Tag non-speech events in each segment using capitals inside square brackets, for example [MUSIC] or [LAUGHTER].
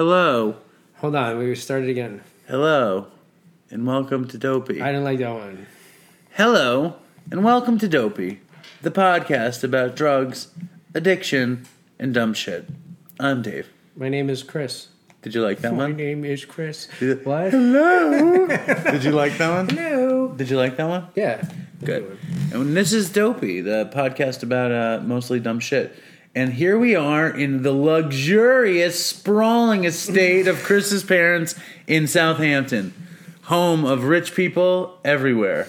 Hello, Hold on, we started again. hello, and welcome to Dopey. I didn't like that one. Hello, and welcome to Dopey, the podcast about drugs, addiction, and dumb shit. I'm Dave. My name is Chris. Did you like that one? My one? name is Chris. Did- What? Hello. [LAUGHS] Did you like that one? Hello. Did you like that one? Yeah. Good. And this is Dopey, the podcast about uh, mostly dumb shit. And here we are in the luxurious, sprawling estate of Chris's parents in Southampton, home of rich people everywhere.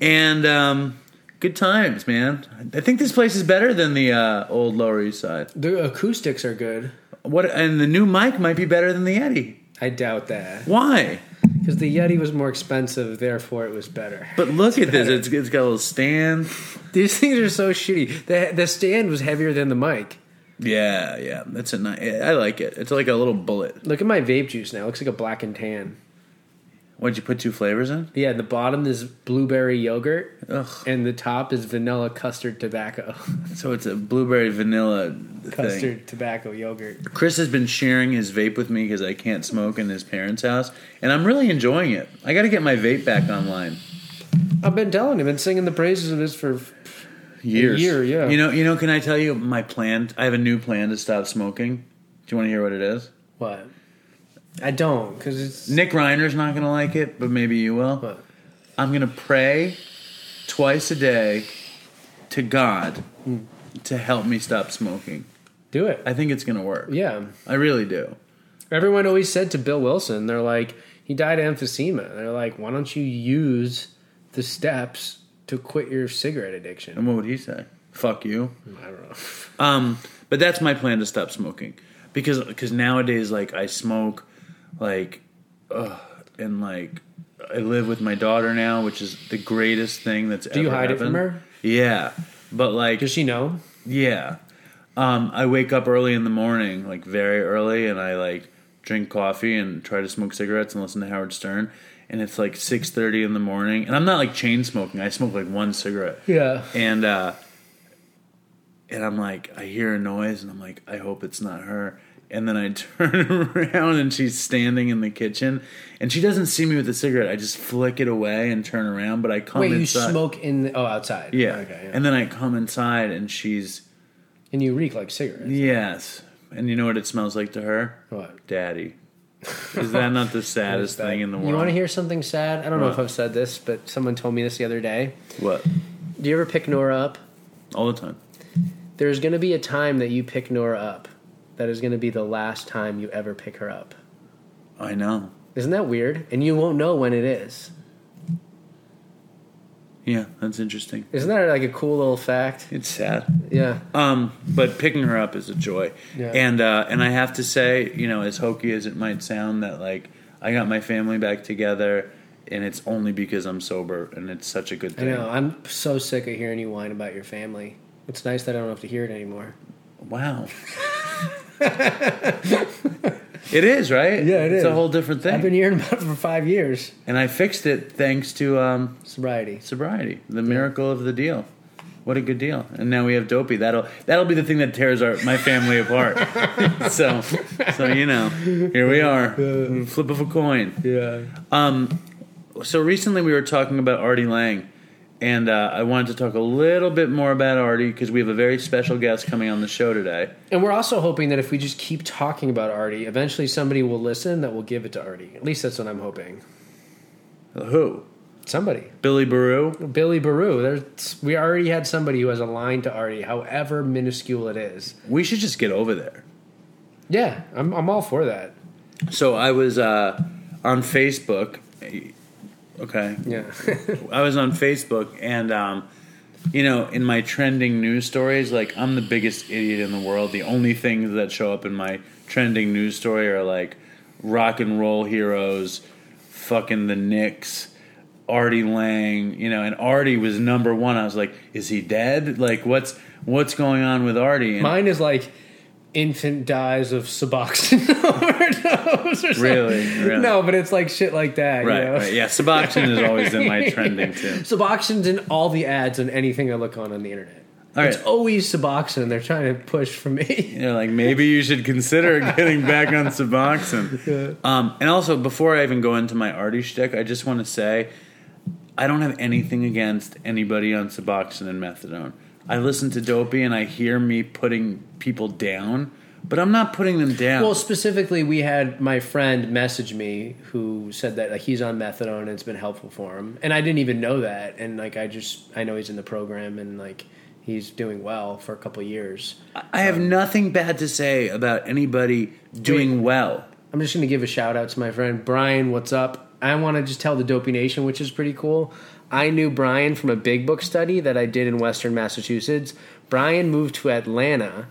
And um, good times, man. I think this place is better than the uh, old Lower East Side. The acoustics are good. What? And the new mic might be better than the Yeti. I doubt that. Why? Because the Yeti was more expensive, therefore it was better. But look at this. It's, it's got a little stand. These things are so shitty. The, the stand was heavier than the mic. Yeah, yeah. That's a nice. I like it. It's like a little bullet. Look at my vape juice now. It looks like a black and tan. What'd you put two flavors in? Yeah, the bottom is blueberry yogurt, Ugh. and the top is vanilla custard tobacco. [LAUGHS] So it's a blueberry vanilla thing. custard tobacco yogurt. Chris has been sharing his vape with me because I can't smoke in his parents' house, and I'm really enjoying it. I got to get my vape back online. I've been telling him, and singing the praises of this for Years, year, yeah. You know, you know. Can I tell you my plan? I have a new plan to stop smoking. Do you want to hear what it is? what? I don't, because it's Nick Reiner's not going to like it, but maybe you will. what? I'm going to pray twice a day to God to help me stop smoking. Do it. I think it's going to work. Yeah. I really do. Everyone always said to Bill Wilson, they're like, he died of emphysema. They're like, why don't you use the steps to quit your cigarette addiction? And what would he say? Fuck you. I don't know. Um, but that's my plan to stop smoking because because nowadays like I smoke like ugh, and like I live with my daughter now, which is the greatest thing that's ever. Do you ever hide it from happened. her? Yeah, but like Does she know? yeah, um, I wake up early in the morning, like very early, and I like drink coffee and try to smoke cigarettes and listen to Howard Stern. And it's like six thirty in the morning, and I'm not like chain smoking. I smoke like one cigarette Yeah. and uh and I'm like I hear a noise and I'm like I hope it's not her and then I [LAUGHS] turn around and she's standing in the kitchen and she doesn't see me with the cigarette I just flick it away and turn around but I come Wait, you smoke in the, oh, outside. yeah. Okay. Yeah. and then I come inside and she's And you reek like cigarettes. yes and you know what it smells like to her What? daddy [LAUGHS] is that not the saddest thing in the world You want to hear something sad? I don't know if I've said this, but someone told me this the other day. what Do you ever pick Nora up? all the time There's going to be a time that you pick Nora up. That is going to be the last time you ever pick her up. I know Isn't that weird? And you won't know when it is. yeah that's interesting Isn't that like a cool little fact? it's sad Yeah. Um, but picking her up is a joy, Yeah. and uh, and I have to say, you know, as hokey as it might sound, that like I got my family back together, and it's only because I'm sober, and it's such a good thing. I know. I'm so sick of hearing you whine about your family. It's nice that I don't have to hear it anymore. Wow. it is right. Yeah, it it's is. a whole different thing, I've been hearing about it for five years. and I fixed it thanks to um, Sobriety. sobriety, the miracle of the deal. What a good deal! And now we have dopey. That'll that'll be the thing that tears our my family apart. [LAUGHS] so so you know, here we are, flip of a coin. Yeah. Um, so recently we were talking about Artie Lange, and uh, I wanted to talk a little bit more about Artie because we have a very special guest coming on the show today. And we're also hoping that if we just keep talking about Artie, eventually somebody will listen that will give it to Artie. At least that's what I'm hoping. Who? Somebody. Billy Baru. Billy Baru. There's, we already had somebody who has a line to Artie, however minuscule it is. We should just get over there. Yeah, I'm, I'm all for that. So I was uh, on Facebook. Okay, Yeah. [LAUGHS] I was on Facebook, and um, you know, in my trending news stories, like I'm the biggest idiot in the world. The only things that show up in my trending news story are like rock and roll heroes, fucking the Knicks, Artie Lange, you know, and Artie was number one. I was like, is he dead? Like, what's what's going on with Artie? And Mine is like infant dies of Suboxone overdose or something. Really? Really? No, but it's like shit like that. right, you know? right, yeah, Suboxone is always in my trending too. [LAUGHS] Suboxone's in all the ads on anything I look on on the internet. All It's right. always Suboxone. They're trying to push for me. [LAUGHS] You're like maybe you should consider getting back on Suboxone. [LAUGHS] Um, and also, before I even go into my arty shtick, I just want to say I don't have anything against anybody on Suboxone and methadone. I listen to Dopey and I hear me putting people down, but I'm not putting them down. Well, specifically, we had my friend message me who said that like he's on methadone and it's been helpful for him, and I didn't even know that. And like I just I know he's in the program and like he's doing well for a couple years. I have um, nothing bad to say about anybody doing well. I'm just going to give a shout out to my friend Brian. What's up? I want to just tell the Dopey Nation, which is pretty cool. I knew Brian from a big book study that I did in Western Massachusetts. Brian moved to Atlanta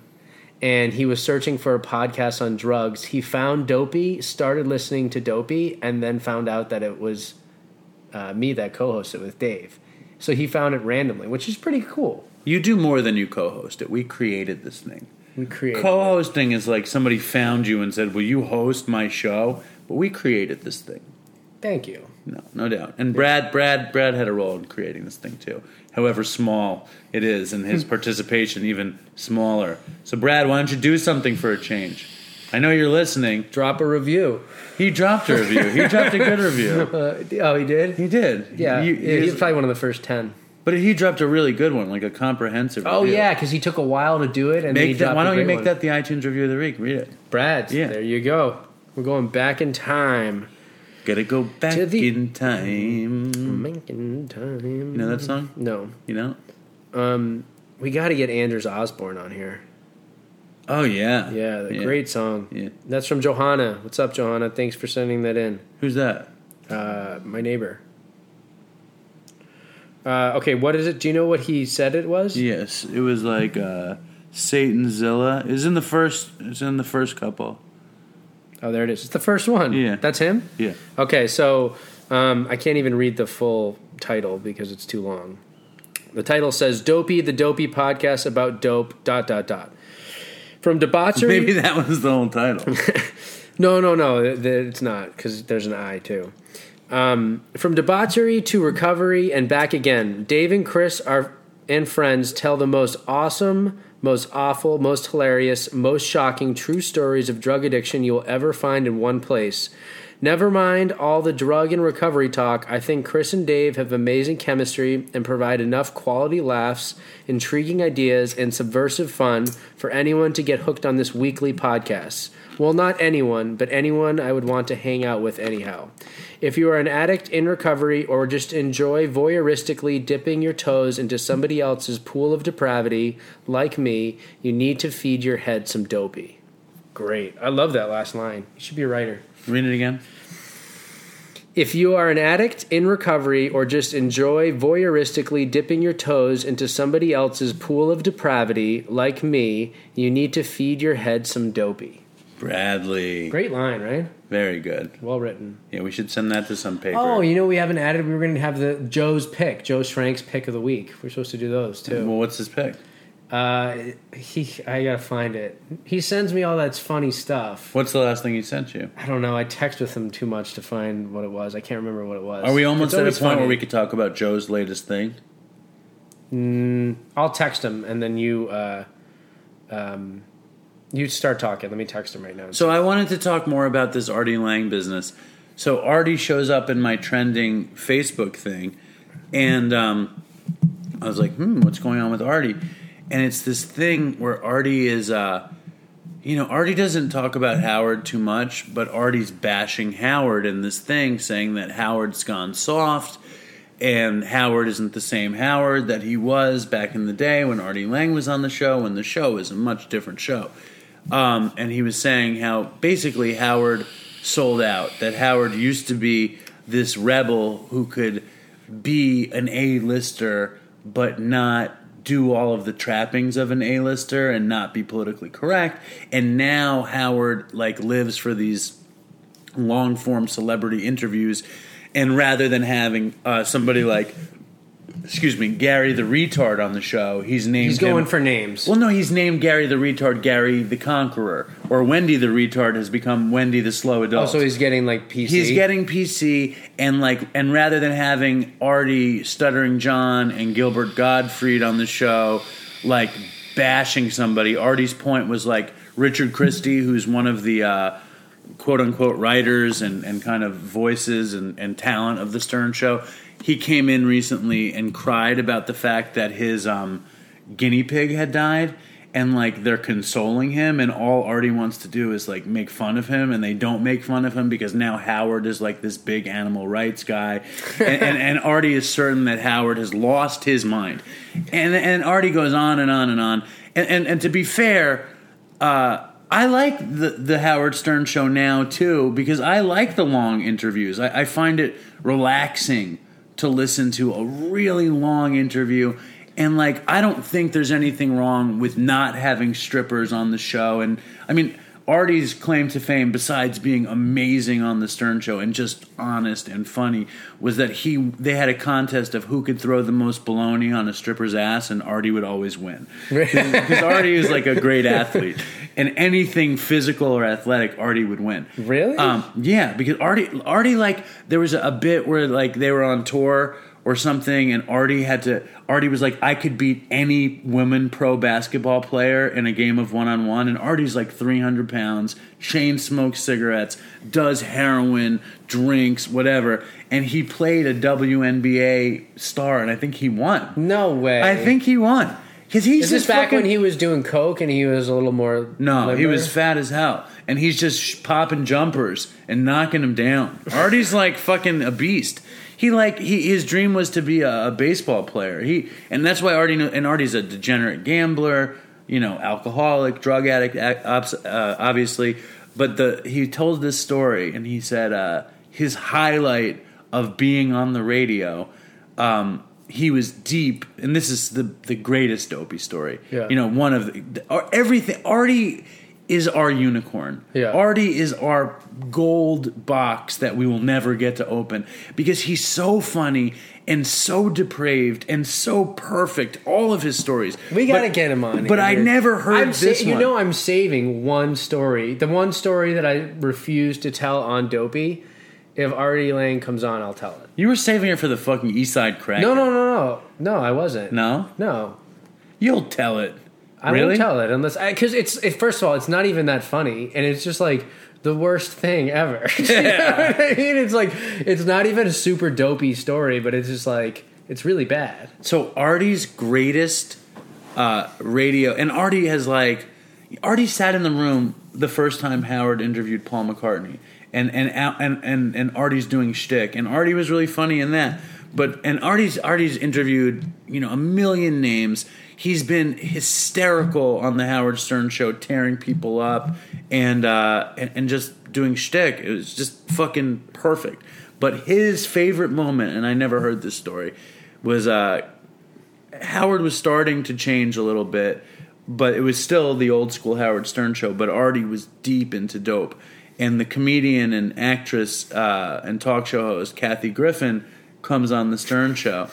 and he was searching for a podcast on drugs. He found Dopey, started listening to Dopey, and then found out that it was uh, me that co hosted with Dave. So he found it randomly, which is pretty cool. You do more than you co-host it. We created this thing. We created. Co-hosting is like somebody found you and said, "Will you host my show?" But we created this thing. Thank you. No, no doubt. And Brad, Brad, Brad had a role in creating this thing too. However small it is, and his participation even smaller. So, Brad, why don't you do something for a change? I know you're listening. Drop a review. He dropped a review. He dropped a good [LAUGHS] review. Uh, oh, he did? He did. Yeah, You- yeah, he's probably one of the first 10. but he dropped a really good one, like a comprehensive. Oh review. yeah, because he took a while to do it, and then he Make that, dropped why don't you make one. that the iTunes review of the week? Read it. Brad? Yeah. there you go. We're going back in time. Gotta go back To the- in time. Making time. You know that song? No. You know? Um, we got to get Anders Osborne on here. Oh yeah. Yeah, the great song. Yeah. That's from Johanna. What's up, Johanna? Thanks for sending that in. Who's that? Uh, my neighbor. Uh, okay, what is it? Do you know what he said it was? Yes, it was like uh, Satan Zilla. Is in the first. It's in the first couple. Oh, there it is. It's the first one. Yeah. That's him? Yeah. Okay, so um, I can't even read the full title because it's too long. The title says "Dopey, the Dopey podcast about dope." Dot dot dot. From debauchery. Maybe that was the whole title. [LAUGHS] No, no, no. It's not because there's an I too. Um, from debauchery to recovery and back again. Dave and Chris are and friends tell the most awesome, most awful, most hilarious, most shocking true stories of drug addiction you'll ever find in one place. Never mind all the drug and recovery talk. I think Chris and Dave have amazing chemistry and provide enough quality laughs, intriguing ideas, and subversive fun for anyone to get hooked on this weekly podcast. Well, not anyone, but anyone I would want to hang out with anyhow. If you are an addict in recovery or just enjoy voyeuristically dipping your toes into somebody else's pool of depravity, like me, you need to feed your head some dopey. Great. I love that last line. You should be a writer. Read it again. If you are an addict in recovery or just enjoy voyeuristically dipping your toes into somebody else's pool of depravity, like me, you need to feed your head some dopey. Bradley. Great line, right? Very good. Well written. Yeah, we should send that to some paper. Oh, you know we haven't added. We were going to have the Joe's pick, Joe Schrank's pick of the week. We're supposed to do those too. well, what's his pick? Uh, he, I gotta find it. He sends me all that funny stuff. What's the last thing he sent you? I don't know. I text with him too much to find what it was. I can't remember what it was. Are we almost It's at a point where we could talk about Joe's latest thing? Mm, I'll text him and then you, uh, um, you start talking. Let me text him right now. So I wanted to talk more about this Artie Lange business. So Artie shows up in my trending Facebook thing, and um, I was like, "Hmm, what's going on with Artie?" And it's this thing where Artie is, uh, you know, Artie doesn't talk about Howard too much, but Artie's bashing Howard in this thing, saying that Howard's gone soft, and Howard isn't the same Howard that he was back in the day when Artie Lang was on the show, when the show was a much different show. Um, and he was saying how basically Howard sold out, that Howard used to be this rebel who could be an A-lister but not do all of the trappings of an A-lister and not be politically correct. And now Howard like lives for these long form celebrity interviews, and rather than having uh, somebody like, excuse me, Gary the retard on the show, he's named He's going him- for names. Well, no, he's named Gary the retard, Gary the conqueror, or Wendy the retard has become Wendy the slow adult. oh, so he's getting like PC. He's getting PC, and like, and rather than having Artie, Stuttering John, and Gilbert Gottfried on the show, like bashing somebody. Artie's point was like Richard Christy, who's one of the uh, quote unquote writers and, and kind of voices and, and talent of the Stern Show. He came in recently and cried about the fact that his um, guinea pig had died and like they're consoling him and all Artie wants to do is like make fun of him and they don't make fun of him because now Howard is like this big animal rights guy. [LAUGHS] And, and, and Artie is certain that Howard has lost his mind. And and Artie goes on and on and on. And and, and to be fair uh, I like the the Howard Stern show now too because I like the long interviews. I, I find it relaxing to listen to a really long interview and like, I don't think there's anything wrong with not having strippers on the show. And I mean, Artie's claim to fame, besides being amazing on the Stern Show and just honest and funny, was that he they had a contest of who could throw the most baloney on a stripper's ass, and Artie would always win because Artie is like a great [LAUGHS] athlete, and anything physical or athletic, Artie would win. Really? Um, yeah, because Artie, Artie, like there was a bit where like they were on tour or something, and Artie had to. Artie was like, I could beat any women pro basketball player in a game of one on one, and Artie's like 300 pounds, chain smokes cigarettes, does heroin, drinks, whatever, and he played a WNBA star, and I think he won. No way. I think he won because he's Is this just back fucking- when he was doing coke and he was a little more? No, he was fat as hell, and he's just sh- popping jumpers and knocking him down. Artie's like fucking a beast. He like he his dream was to be a, a baseball player. He and that's why Artie and Artie's a degenerate gambler, you know, alcoholic, drug addict, uh, obviously. But the he told this story, and he said uh, his highlight of being on the radio. Um, he was deep, and this is the the greatest dopey story. Yeah. You know, one of the, or everything. Artie is our unicorn. Yeah. Artie is our gold box that we will never get to open because he's so funny and so depraved and so perfect. All of his stories. We gotta But- get him on. But I never heard I'm sa- this You know, I'm saving one story. The one story that I refuse to tell on Dopey. If Artie Lange comes on, I'll tell it. you were saving it for the fucking East Side Crack. No, no, no, no, no. I wasn't. no. no. You'll tell it. I really? won't tell it unless because it's it, first of all, it's not even that funny, and it's just like the worst thing ever. [LAUGHS] you know I mean? It's like it's not even a super dopey story, but it's just like it's really bad. So Artie's greatest uh, radio, and Artie has like Artie sat in the room the first time Howard interviewed Paul McCartney, and and and and, and Artie's doing shtick, and Artie was really funny in that. But and Artie's Artie's interviewed you know a million names. He's been hysterical on the Howard Stern show, tearing people up and uh, and, and just doing shtick. It was just fucking perfect. But his favorite moment, and I never heard this story, was uh, Howard was starting to change a little bit, but it was still the old school Howard Stern show. But Artie was deep into dope, and the comedian and actress uh, and talk show host Kathy Griffin comes on the Stern show,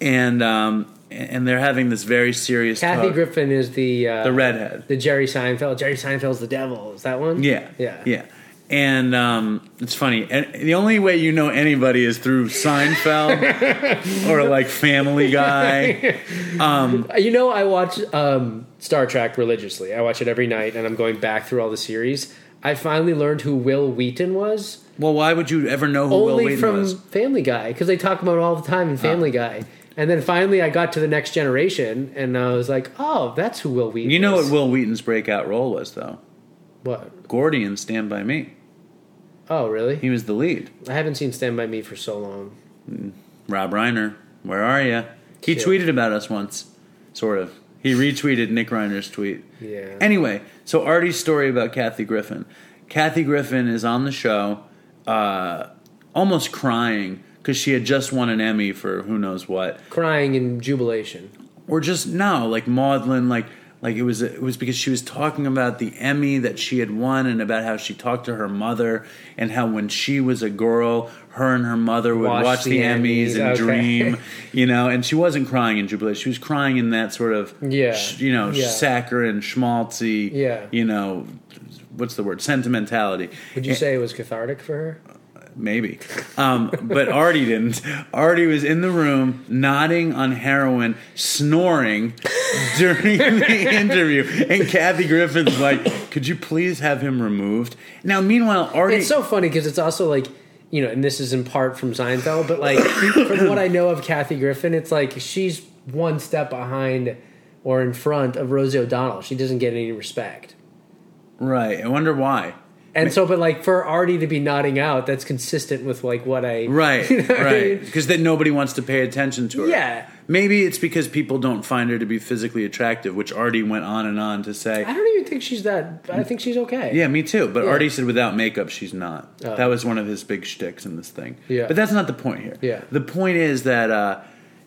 and um, and they're having this very serious. Kathy talk. Griffin is the uh, the redhead. the Jerry Seinfeld. Jerry Seinfeld's the devil. Is that one? Yeah, yeah, yeah. And um, it's funny. And the only way you know anybody is through Seinfeld [LAUGHS] or like Family Guy. You know, I watch um, Star Trek religiously. I watch it every night, and I'm going back through all the series. I finally learned who Wil Wheaton was. Well, why would you ever know who Will only Wheaton from was? Family Guy because they talk about it all the time in Family Guy. And then finally, I got to the next generation, and I was like, "Oh, that's who Wil Wheaton." You know is. what Wil Wheaton's breakout role was, though. What? Gordie in Stand by Me. Oh, really? He was the lead. I haven't seen Stand by Me for so long. Rob Reiner, where are you? He Shit. tweeted about us once, sort of. He retweeted Nick Reiner's tweet. Yeah. Anyway, so Artie's story about Kathy Griffin. Kathy Griffin is on the show, uh, almost crying because she had just won an Emmy for who knows what, Crying in jubilation. or just no, like maudlin, like like it was it was because she was talking about the Emmy that she had won and about how she talked to her mother and how when she was a girl, her and her mother would Watch watch, the the, Emmys, Emmys, and okay. dream, you know. And she wasn't crying in jubilation; she was crying in that sort of Yeah, sh- you know, yeah. saccharine, schmaltzy, Yeah. you know, what's the word, sentimentality. Would you say it was cathartic for her? Maybe. Um, but Artie didn't. Artie was in the room, nodding on heroin, snoring during the [LAUGHS] interview. And Kathy Griffin's like, could you please have him removed? Now, meanwhile, Artie. It's so funny because it's also like, you know, and this is in part from Seinfeld, but like [COUGHS] from what I know of Kathy Griffin, it's like she's one step behind or in front of Rosie O'Donnell. She doesn't get any respect. right. I wonder why. And so, but like for Artie to be nodding out, that's consistent with like what I Right, [LAUGHS] you know what I right. mean? Because then nobody wants to pay attention to her. Yeah. Maybe it's because people don't find her to be physically attractive, which Artie went on and on to say. I don't even think she's that. I think she's okay. Yeah, me too. But Yeah. Artie said without makeup, she's not. Oh. That was one of his big shticks in this thing. Yeah. But that's not the point here. Yeah. The point is that uh,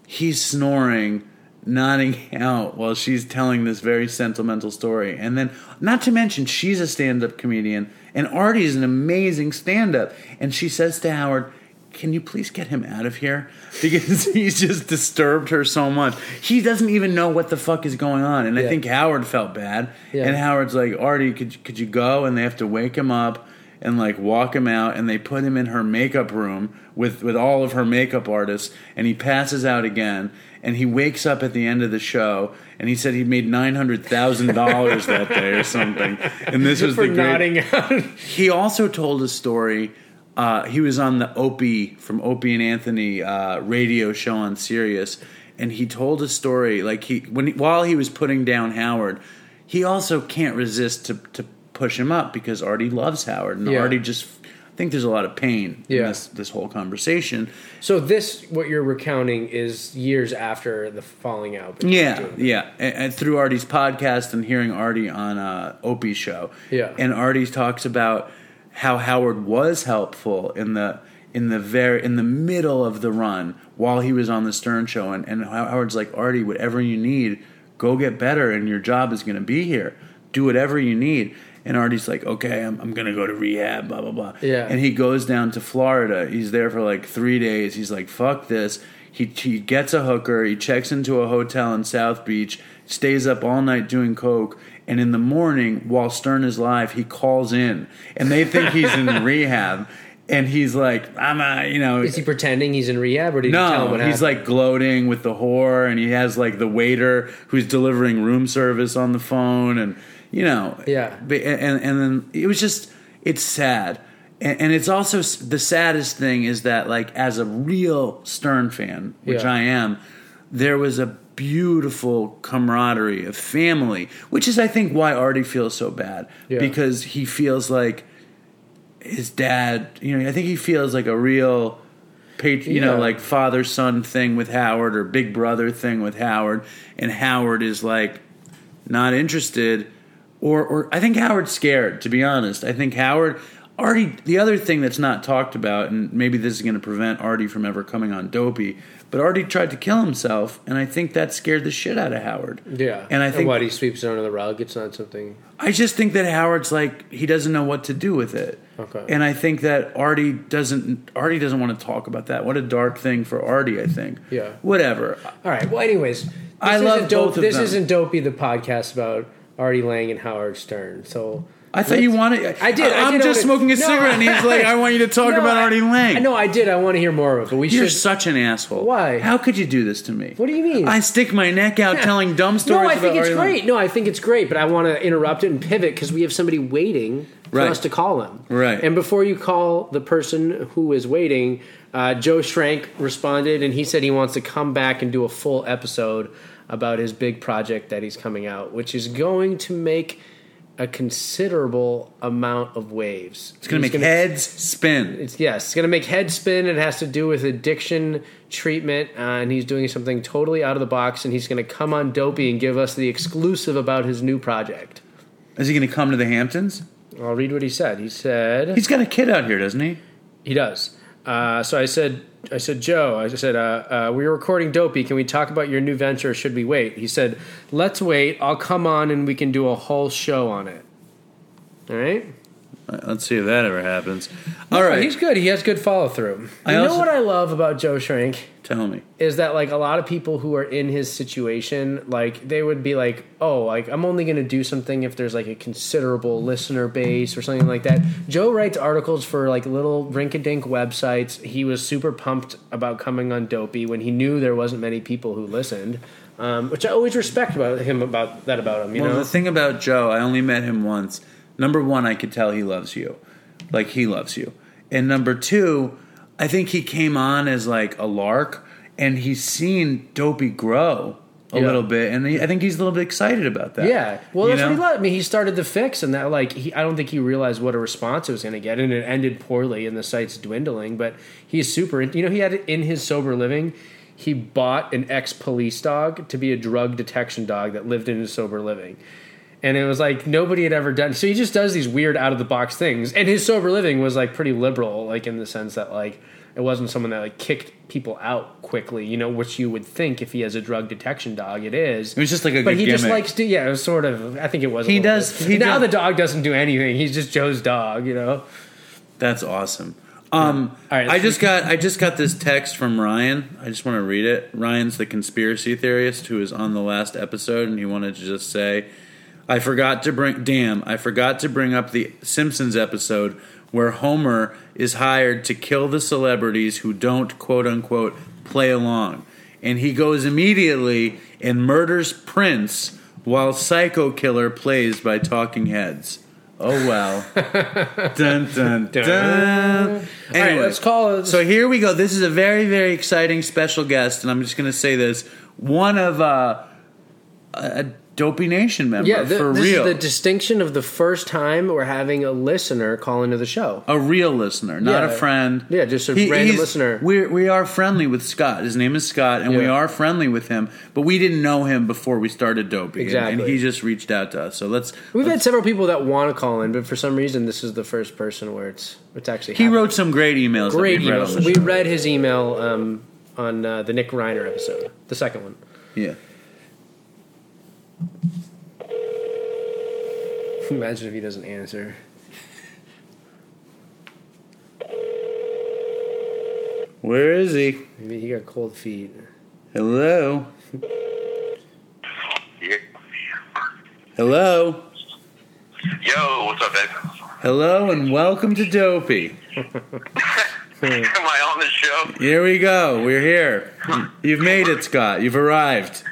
he's snoring, nodding [LAUGHS] out while she's telling this very sentimental story. And then, not to mention, she's a stand up comedian, and Artie is an amazing stand up. And she says to Howard, can you please get him out of here? [LAUGHS] Because he's just disturbed her so much. He doesn't even know what the fuck is going on. And I think Howard felt bad. Yeah. And Howard's like, Artie, could could you go? And they have to wake him up and like walk him out, and they put him in her makeup room with with all of her makeup artists, and he passes out again. And he wakes up at the end of the show, and he said he made nine hundred thousand dollars that day or something. And this was for the great. nodding out. He also told a story. Uh, he was on the Opie from Opie and Anthony uh, radio show on Sirius, and he told a story like he when he, while he was putting down Howard, he also can't resist to to push him up because Artie loves Howard, and Yeah. Artie just think there's a lot of pain in this this whole conversation. so this, what you're recounting, is years after the falling out. Yeah, yeah. And, and through Artie's podcast and hearing Artie on uh, Opie's show. Yeah. And Artie talks about how Howard was helpful in the in the very in the middle of the run while he was on the Stern show and, and Howard's like, Artie, whatever you need, go get better and your job is gonna be here. Do whatever you need. And Artie's like, okay, I'm, I'm gonna go to rehab, blah blah blah. Yeah. And he goes down to Florida. He's there for like three days. He's like, fuck this. He, he gets a hooker. He checks into a hotel in South Beach, stays up all night doing coke, and in the morning, while Stern is live, he calls in, and they think he's in [LAUGHS] rehab, and he's like, I'm a, you know, Is he pretending he's in rehab, or did you tell him no, what he's happened? like gloating with the whore, and he has like the waiter who's delivering room service on the phone, and you know, Yeah. And and then it was just it's sad, and, and it's also the saddest thing is that like as a real Stern fan, which Yeah. I am, there was a beautiful camaraderie of family, which is I think why Artie feels so bad Yeah. because he feels like his dad. You know, I think he feels like a real pat- you know, like father son thing with Howard or big brother thing with Howard, and Howard is like not interested, or or I think Howard's scared. To be honest, I think Howard. Artie, the other thing that's not talked about, and maybe this is going to prevent Artie from ever coming on Dopey, but Artie tried to kill himself, and I think that scared the shit out of Howard. yeah. and I think what he sweeps it under the rug. It's not something. I just think that Howard's like he doesn't know what to do with it. Okay. And I think that Artie doesn't Artie doesn't want to talk about that. What a dark thing for Artie, I think. Yeah. Whatever. All right. Well, anyways, this I love dope. both of This them. isn't dopey. The podcast about Artie Lange and Howard Stern. So I thought you wanted I did. I I'm did just smoking a No, cigarette and he's like, [LAUGHS] I want you to talk No, about Artie Lange. I know I did. I want to hear more of it. But we You're should. such an asshole. Why? How could you do this to me? What do you mean? I stick my neck out telling dumb stories. no, I think it's Artie Lange. great. No, I think it's great. But I want to interrupt it and pivot because we have somebody waiting for Right. us to call him. Right. And before you call the person who is waiting, uh, Joe Schrank responded and he said he wants to come back and do a full episode about his big project that he's coming out, which is going to make a considerable amount of waves. It's gonna make heads spin. It's yes, it's going to make head spin. It has to do with addiction treatment, uh, and he's doing something totally out of the box. And he's going to come on Dopey and give us the exclusive about his new project. Is he gonna come to the Hamptons? I'll read what he said. He said He's got a kid out here, doesn't he? he does. Uh, so I said, I said, Joe, I said, uh, uh, we were recording Dopey. Can we talk about your new venture? Should we wait? He said, let's wait. I'll come on and we can do a whole show on it. All right. Let's see if that ever happens. All right, he's good. He has good follow through. I You know also- what I love about Joe Schrank tell me. is that like a lot of people who are in his situation, like they would be like, "Oh, like I'm only going to do something if there's like a considerable listener base or something like that." Joe writes articles for like little rink-a-dink websites. He was super pumped about coming on Dopey when he knew there wasn't many people who listened, um, which I always respect about him about that about him. You Well, know, the thing about Joe, I only met him once. Number one, I could tell he loves you, like he loves you. And number two, I think he came on as like a lark, and he's seen Dopey grow a Yeah. little bit, and he, I think he's a little bit excited about that. Yeah, well, that's what he loved. I mean, he started the fix, and that like he, I don't think he realized what a response it was going to get, and it ended poorly, and the site's dwindling. But he's super. You know, he had it in his sober living. He bought an ex police dog to be a drug detection dog that lived in his sober living. And it was like nobody had ever done. So he just does these weird out of the box things. And his sober living was like pretty liberal, like in the sense that like it wasn't someone that like kicked people out quickly, you know, which you would think if he has a drug detection dog, it is. It was just like a But he just likes to, yeah, it was sort of. I think it was. He does- he now does- the dog doesn't do anything. He's just Joe's dog, you know. That's awesome. Um, right, I just got I just got this text from Ryan. I just want to read it. Ryan's the conspiracy theorist who was on the last episode, and he wanted to just say, "I forgot to bring. Damn, I forgot to bring up the Simpsons episode where Homer is hired to kill the celebrities who don't quote unquote play along, and he goes immediately and murders Prince while Psycho Killer plays by Talking Heads." Oh well. [LAUGHS] dun dun dun. Right, Anyway, let's call it. so here we go. This is a very, very exciting special guest, and I'm just going to say this: one of uh, a Dopey Nation member yeah, th- for this real, is the distinction of the first time we're having a listener call into the show. a real listener, not Yeah. a friend. Yeah, just a random listener. We we are friendly with Scott. His name is Scott, and we are friendly with him. But we didn't know him before we started Dopey, and- and, he just reached out to us. So let's. We've had several people that want to call in, but for some reason, this is the first person where it's it's actually He happening. wrote some great emails. great we've read emails. We read his email um, on uh, the Nick Reiner episode, the second one. Yeah. Imagine if he doesn't answer. Where is he? Maybe he got cold feet. Hello. Yeah. Hello. Yo, what's up, Ed? Hello, and welcome to Dopey. [LAUGHS] Am I on the show? Here we go. We're here. You've made it, Scott. You've arrived.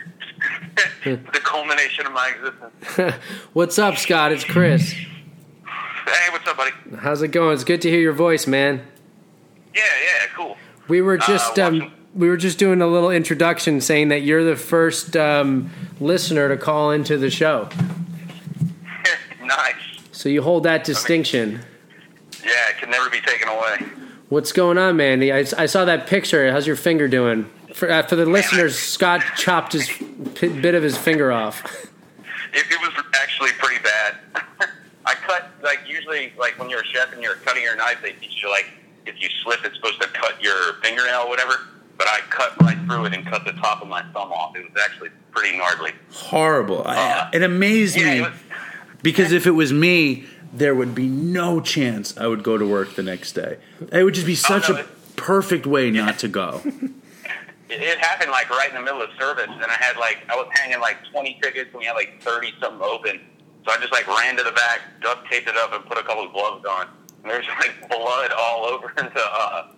[LAUGHS] the culmination of my existence. [LAUGHS] What's up, Scott? It's Chris. Hey, what's up, buddy? How's it going? It's good to hear your voice, man. Yeah, yeah, cool. We were just Uh, um, we were just doing a little introduction, saying that you're the first um, listener to call into the show. [LAUGHS] nice. So you hold that distinction. Yeah, it can never be taken away. What's going on, man? I, I saw that picture. How's your finger doing? For, uh, for the listeners, Scott chopped his p- bit of his finger off. It, it was actually pretty bad. [LAUGHS] I cut like usually like when you're a chef and you're cutting your knife, they teach you like if you slip, it's supposed to cut your fingernail or whatever. But I cut right through it and cut the top of my thumb off. It was actually pretty gnarly. Horrible. I, Uh, it amazed Yeah, me it was, because if it was me, there would be no chance I would go to work the next day. It would just be such Oh, no, a it- perfect way not [LAUGHS] to go. It, it happened like right in the middle of service, and I had like I was hanging like 20 tickets, and we had like 30 something open. So I just like ran to the back, duct taped it up, and put a couple of gloves on. And there's [LAUGHS] like blood all over [LAUGHS] the uh,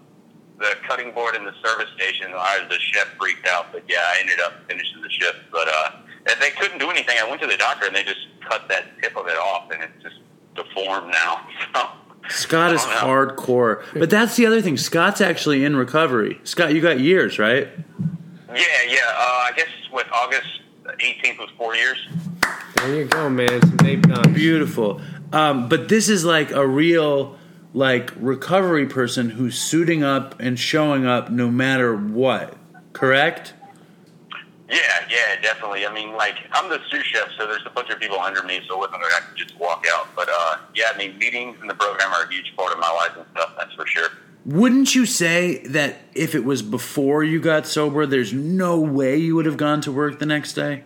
the cutting board in the service station. I was the chef freaked out, but yeah, I ended up finishing the shift. But uh, they couldn't do anything. I went to the doctor, and they just cut that tip of it off, and it's just deformed now. [LAUGHS] So. Scott is I hardcore. But that's the other thing. Scott's actually in recovery. Scott, you got years, right? Yeah, yeah. Uh, I guess with August 18th was four years. There you go, man. Some vape done. Beautiful. Um, but this is like a real like recovery person who's suiting up and showing up no matter what. Correct? Yeah, yeah, definitely. I mean, like, I'm the sous chef, so there's a bunch of people under me, so it wasn't like I could just walk out. But, uh, yeah, I mean, meetings in the program are a huge part of my life and stuff, that's for sure. Wouldn't you say that if it was before you got sober, there's no way you would have gone to work the next day?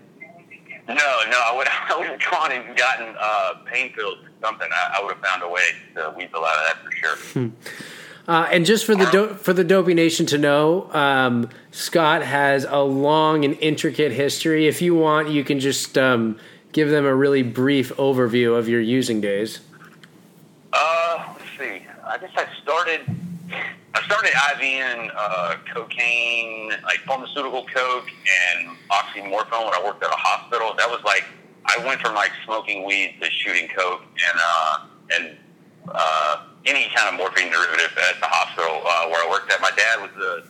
No, no, I would [LAUGHS] I would have gone and gotten uh, pain pills or something. I, I would have found a way to weasel out of that for sure. [LAUGHS] Uh, and just for the do- for the Dopey Nation to know, um, Scott has a long and intricate history. If you want, you can just um, give them a really brief overview of your using days. Uh, let's see. I guess I started. I started IVing uh, cocaine, like pharmaceutical coke and oxymorphone when I worked at a hospital. That was like I went from like smoking weed to shooting coke and uh, and uh, any kind of morphine derivative at the hospital uh, where I worked at. My dad was a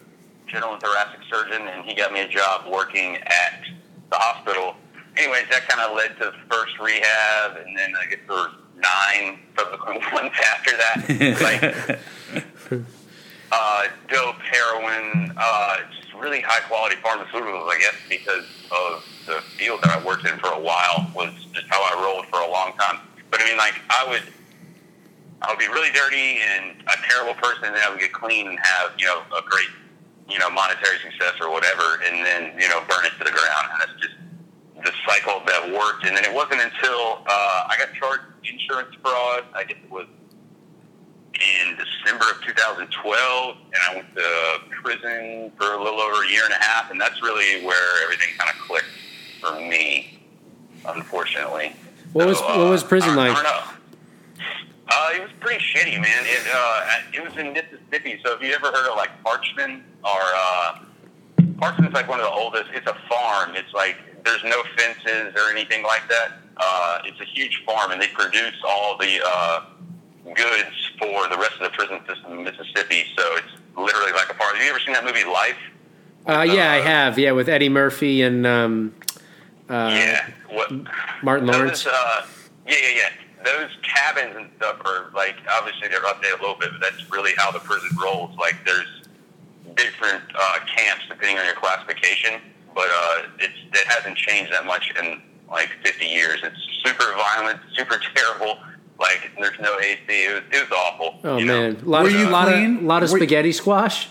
general and thoracic surgeon, and he got me a job working at the hospital. Anyways, that kind of led to the first rehab, and then I guess there were nine subsequent [LAUGHS] ones after that. like uh, dope, heroin, uh, just really high quality pharmaceuticals, I guess, because of the field that I worked in for a while was just how I rolled for a long time. But I mean, like, I would, I would be really dirty and a terrible person, and then I would get clean and have, you know, a great, you know, monetary success or whatever, and then, you know, burn it to the ground. And that's just the cycle that worked. And then it wasn't until uh, I got charged insurance fraud, I guess it was in December of 2012, and I went to prison for a little over a year and a half, and that's really where everything kind of clicked for me, unfortunately. What was So, what was uh, prison like? I. Uh, it was pretty shitty, man. It uh, it was in Mississippi. So if you ever heard of like Parchman or uh, Parchman's like one of the oldest. It's a farm. It's like there's no fences or anything like that. Uh, it's a huge farm, and they produce all the uh, goods for the rest of the prison system in Mississippi. So it's literally like a farm. Have you ever seen that movie Life? Uh, yeah, I uh, have. Yeah, with Eddie Murphy and um, uh, yeah. What? Martin Lawrence. Those, uh, yeah, yeah, yeah. Those cabins and stuff are like obviously they're updated a little bit, but that's really how the prison rolls. Like there's different uh, camps depending on your classification, but uh, it's it hasn't changed that much in like 50 years. It's super violent, super [LAUGHS] terrible. Like there's no AC. It was, it was awful. Oh you man, a lot Were of you lot of, clean? lot of Were- spaghetti squash.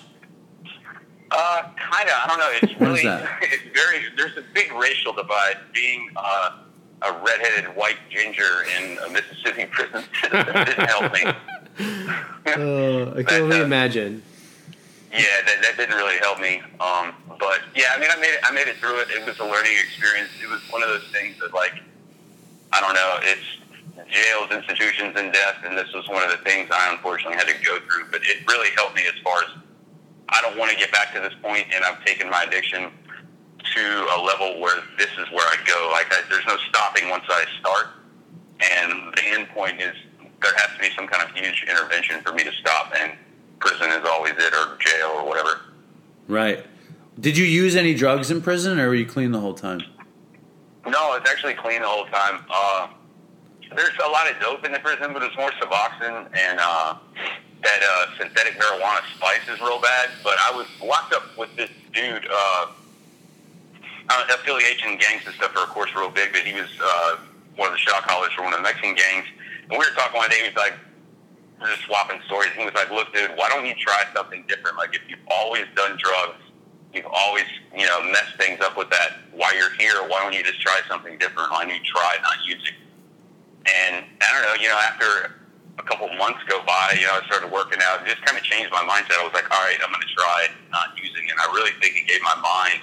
Uh, kind of. I don't know. It's What is really, that? [LAUGHS] it's very. There's a big racial divide. Being uh, a redheaded white ginger in a Mississippi prison [LAUGHS] didn't help me. [LAUGHS] Uh, I can only uh, imagine. Yeah, that, that didn't really help me. Um, but yeah, I mean, I made it. I made it through it. It was a learning experience. It was one of those things that, like, I don't know. It's jails, institutions, and death, and this was one of the things I unfortunately had to go through. But it really helped me as far as I don't want to get back to this point, and I've taken my addiction to a level where this is where I go. Like, I, there's no stopping once I start, and the end point is there has to be some kind of huge intervention for me to stop, and prison is always it, or jail, or whatever. Right. Did you use any drugs in prison, or were you clean the whole time? No, it's actually clean the whole time. Uh, there's a lot of dope in the prison, but it's more Suboxone and uh, that uh, synthetic marijuana spice is real bad. But I was locked up with this dude. Uh, uh, affiliation gangs and stuff are, of course, real big, but he was uh, one of the shot callers for one of the Mexican gangs. And we were talking one day, he was like, we're just swapping stories. He was like, look, dude, why don't you try something different? Like, if you've always done drugs, you've always, you know, messed things up with that. While you're here, why don't you just try something different? Why don't you try not using? And I don't know, you know, after a couple months go by, you know, I started working out. It just kind of changed my mindset. I was like, all right, I'm going to try not using. And I really think it gave my mind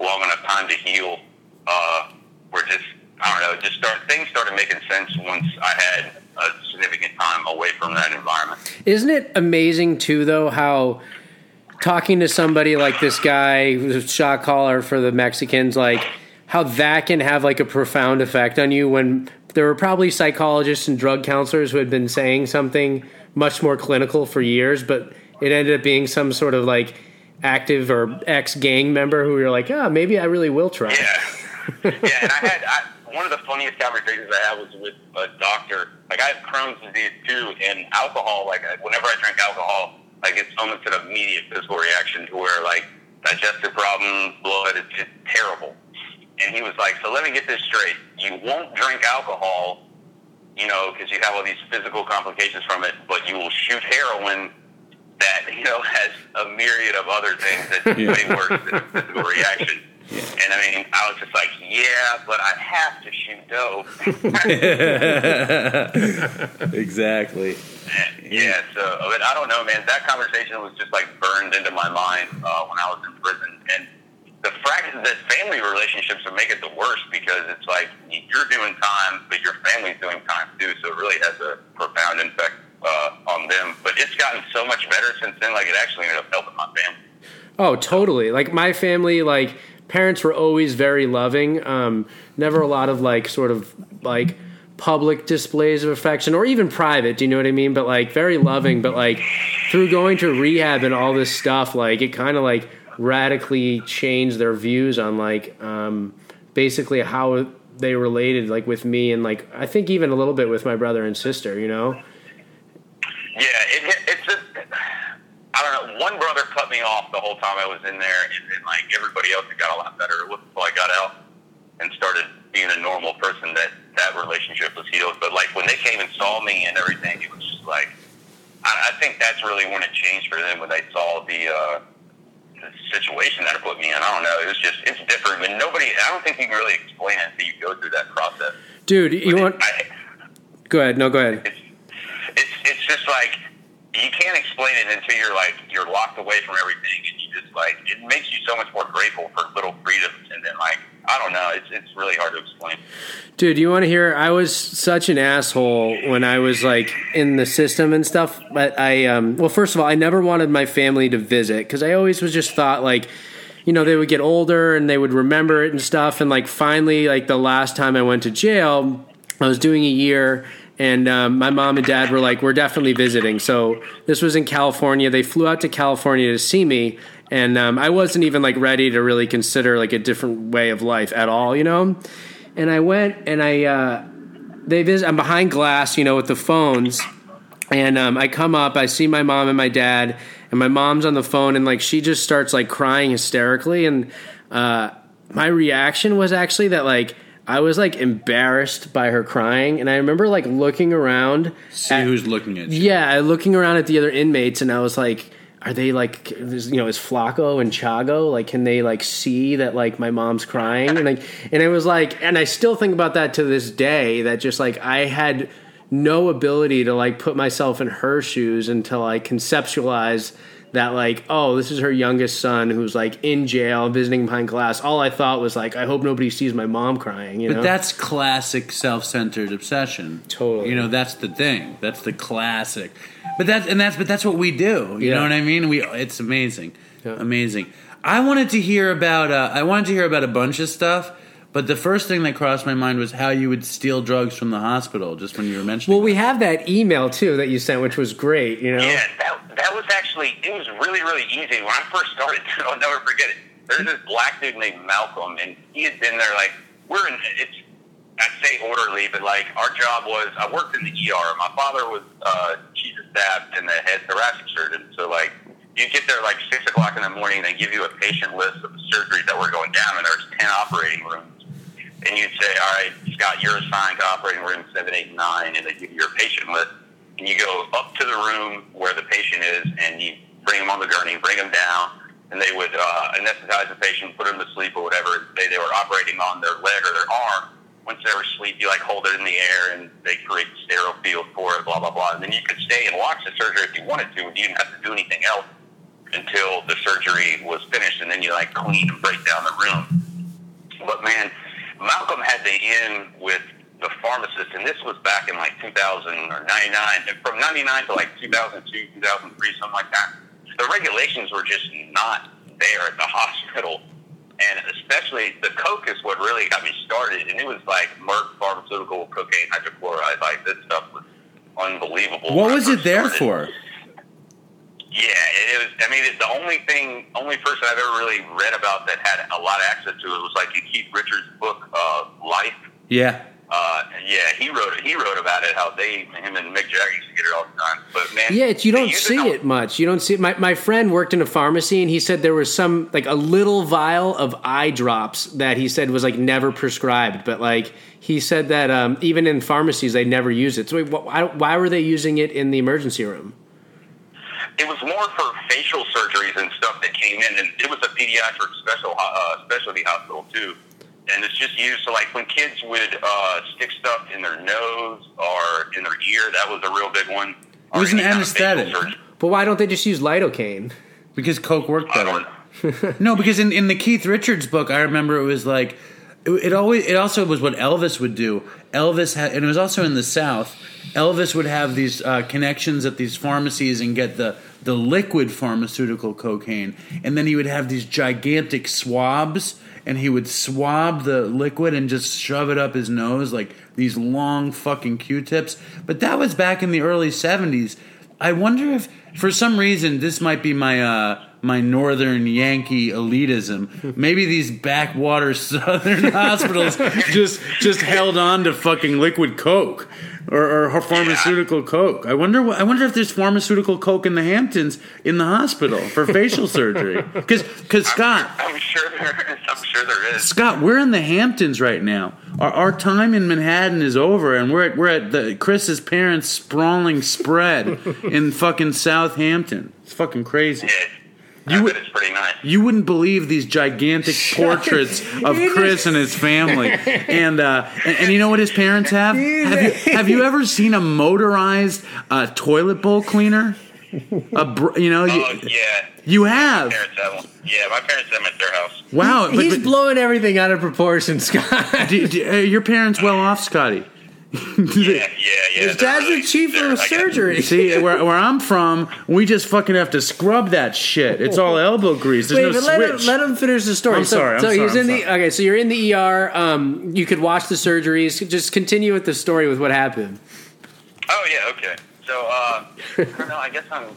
long enough time to heal. Uh, where just, I don't know, just start, things started making sense once I had a significant time away from that environment. Isn't it amazing too, though, how talking to somebody like this guy who's a shot caller for the Mexicans, like how that can have like a profound effect on you when there were probably psychologists and drug counselors who had been saying something much more clinical for years, but it ended up being some sort of like active or ex gang member who you're like, ah, maybe I really will try. Yeah. [LAUGHS] yeah, and I had I, one of the funniest conversations I had was with a doctor. Like I have Crohn's disease too, and alcohol. Like whenever I drink alcohol, like it's almost an immediate physical reaction to where like digestive problems, blood, it's just terrible. And he was like, "So let me get this straight. You won't drink alcohol, you know, because you have all these physical complications from it, but you will shoot heroin." That you know has a myriad of other things that [LAUGHS] Yeah. way worse than a physical reaction. And I mean, I was just like, yeah, but I have to shoot dope. [LAUGHS] exactly. yeah, so but I don't know, man. That conversation was just like burned into my mind uh, when I was in prison, and the fact that family relationships would make it the worst because it's like you're doing time, but your family's doing time too. So it really has a profound impact uh, on them. But it's gotten much better since then. Like it actually ended up helping my family. Oh, totally. Like my family, like parents were always very loving. Um, never a lot of like sort of like public displays of affection or even private. Do you know what I mean? But like very loving. But like through going to rehab and all this stuff, like it kind of like radically changed their views on like um, basically how they related like with me and like I think even a little bit with my brother and sister. You know. Yeah, it, it's just I don't know. One brother cut me off the whole time I was in there, and, and like everybody else, it got a lot better until I got out and started being a normal person. That that relationship was healed. But like when they came and saw me and everything, it was just like I, I think that's really when it changed for them when they saw the. Uh, the situation that it put me in. I don't know. It was just it's different, and nobody. I don't think you can really explain it until you go through that process. Dude, you But want? it- I, Go ahead. No, go ahead. it's it's it's just like you can't explain it until you're like you're locked away from everything and you just like it makes you so much more grateful for little freedoms and then like I don't know it's it's really hard to explain. Dude, you want to hear? I was such an asshole when I was like in the system and stuff. But I, um, well, first of all, I never wanted my family to visit because I always was just thought like, you know, they would get older and they would remember it and stuff. And like finally, like the last time I went to jail, I was doing a year. And um, my mom and dad were like, "We're definitely visiting." So this was in California. They flew out to California to see me, and um, I wasn't even like ready to really consider like a different way of life at all, you know and I went and I uh, they visit. I'm behind glass, you know, with the phones, and um, I come up. I see my mom and my dad, and my mom's on the phone, and like she just starts like crying hysterically, and uh, my reaction was actually that like. I was like embarrassed by her crying, and I remember like looking around. See at- who's looking at you. yeah, looking around at the other inmates, and I was like, "Are they like, is- you know, is Flacco and Chago like, can they like see that like my mom's crying?" And like, and it was like, and I still think about that to this day. That just like I had no ability to like put myself in her shoes until I conceptualized that like, oh, this is her youngest son who's like in jail visiting behind glass. All I thought was like, I hope nobody sees my mom crying. You But know, that's classic self-centered obsession. Totally. You know, that's the thing. That's the classic. But that's and that's but that's what we do. You Yeah. know what I mean? We it's amazing. Yeah. Amazing. I wanted to hear about uh, I wanted to hear about a bunch of stuff, but the first thing that crossed my mind was how you would steal drugs from the hospital just when you were mentioning well, we have that email too that you sent, which was great. You know. Yeah, that that was actually it was really really easy when I first started. [LAUGHS] I'll never forget it. There's this black dude named Malcolm, and he had been there like we're in it's. I say orderly, but like our job was, I worked in the ER. My father was uh, chief of staff and the head thoracic surgeon. So like, you get there like six o'clock in the morning. And they give you a patient list of the surgeries that were going down, and there's ten operating rooms. And you'd say, all right, Scott, you're assigned to operating room seven, eight, nine, and they give you your patient list. And you go up to the room where the patient is, and you bring them on the gurney, bring them down, and they would uh, anesthetize the patient, put them to sleep or whatever. Say they were operating on their leg or their arm. Once they were asleep, you like hold it in the air, and they create the sterile field for it. Blah blah blah. And then you could stay and watch the surgery if you wanted to, and you didn't have to do anything else until the surgery was finished, and then you like clean and break down the room. But man, Malcolm had to in with the pharmacist, and this was back in like 2000 or 99, from 99 to like 2002, 2003, something like that. The regulations were just not there at the [LAUGHS] hospital. And especially the coke is what really got me started. And it was like Merck pharmaceutical cocaine hydrochloride. Like this stuff was unbelievable. What was it there started. for? Yeah, it was. I mean, it's the only thing, only person I've ever really read about that had a lot of access to it was like in Keith Richards' book, uh, Life. Yeah. Uh, yeah, he wrote it. He wrote about it. How they, him and Mick Jagger used to get it all the time. But man, Yeah, it's, you don't see on- it much. You don't see it. My, my friend worked in a pharmacy and he said there was some, like a little vial of eye drops that he said was like never prescribed. But like he said that um, even in pharmacies, they never use it. So why, why were they using it in the emergency room? It was more for facial surgeries and stuff that came in, and it was a pediatric special uh, specialty hospital too. And it's just used so like when kids would uh, stick stuff in their nose or in their ear, that was a real big one. It was an any kind of anesthetic. But why don't they just use lidocaine? because Coke worked I better. don't know. [LAUGHS] No, because in, in the Keith Richards book, I remember it was like it, it always it also was what Elvis would do. Elvis had, and it was also in the South. Elvis would have these uh, connections at these pharmacies and get the the liquid pharmaceutical cocaine, and then he would have these gigantic swabs, and he would swab the liquid and just shove it up his nose like these long fucking Q-tips. But that was back in the early '70s. I wonder if, for some reason, this might be my uh, my northern Yankee elitism. Maybe these backwater [LAUGHS] southern [LAUGHS] hospitals just just held on to fucking liquid coke or, or pharmaceutical coke. I wonder. wh- I wonder if there's pharmaceutical coke in the Hamptons in the hospital for [LAUGHS] facial surgery. Because Scott. I'm sure there is. I'm sure there is. Scott, we're in the Hamptons right now. Our, our time in Manhattan is over, and we're at we're at the Chris's parents' sprawling spread in fucking Southampton. It's fucking crazy. Yeah. You would, it's pretty nice. You wouldn't believe these gigantic portraits [LAUGHS] of You Chris and his family, and, uh, and and you know what his parents [LAUGHS] have? Have you have you [LAUGHS] ever seen a motorized uh, toilet bowl cleaner? A br- you know you, Oh yeah. you have Parents have one. Yeah, my parents have them at their house. wow. but- He's but- blowing everything out of proportion, Scott. do, do, are your parents well off, Scotty? [LAUGHS] Yeah, yeah, yeah. His dad's really- the chief of surgery. See, where, where I'm from, we just fucking have to scrub that shit. It's all elbow grease. There's Wait, no but let him, let him finish the story. I'm so, sorry, I'm so sorry, he's I'm in the okay. So you're in the ER. Um, you could watch the surgeries. Just continue with the story with what happened. Oh yeah, okay. So uh, I don't know. I guess I'm.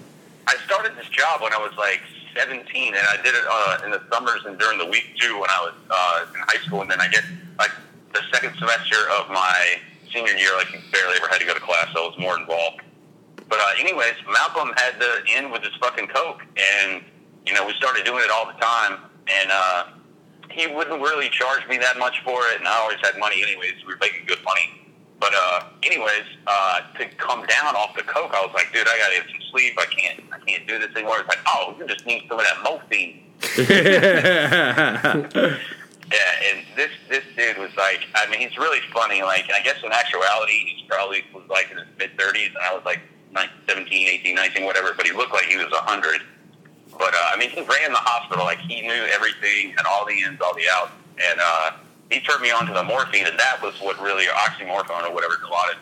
I started this job when I was like 17, and I did it uh, in the summers and during the week too when I was uh, in high school. And then I get like the second semester of my senior year, like barely ever had to go to class, so I was more involved. But uh, anyways, Malcolm had the in with his fucking coke, and you know we started doing it all the time, and uh, he wouldn't really charge me that much for it, and I always had money anyways. We were making good money. But uh, anyways, uh, to come down off the coke, I was like, dude, I gotta get some sleep. I can't, I can't do this anymore. It's like, oh, you just need some of that morphine. [LAUGHS] [LAUGHS] Yeah, and this this dude was like, I mean, he's really funny. Like, I guess in actuality, he's probably was like in his mid thirties, and I was like 19, 17, 18, 19, whatever. But he looked like he was a hundred. But uh, I mean, he ran the hospital like he knew everything and all the ins, all the outs, and uh, he turned me on to the morphine, and that was what really oxymorphone or whatever Dilaudid.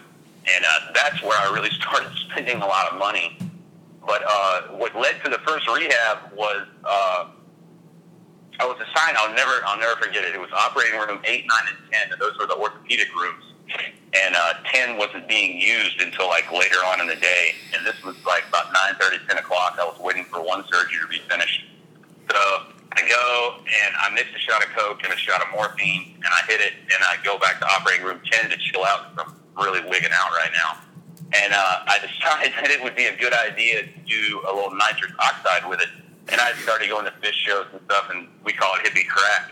And uh, that's where I really [LAUGHS] started spending a lot of money. But uh, what led to the first rehab was. Uh, I was assigned. I'll never, I'll never forget it. It was operating room eight, nine, and ten, and those were the orthopedic rooms. And uh, ten wasn't being used until like later on in the day. And this was like about nine thirty, ten o'clock. I was waiting for one surgery to be finished. So I go and I mix a shot of coke and a shot of morphine, and I hit it, and I go back to operating room ten to chill out because I'm really wigging out right now. And uh, I decided [LAUGHS] that it would be a good idea to do a little nitrous oxide with it. And I started going to Phish shows and stuff, and we call it hippie crack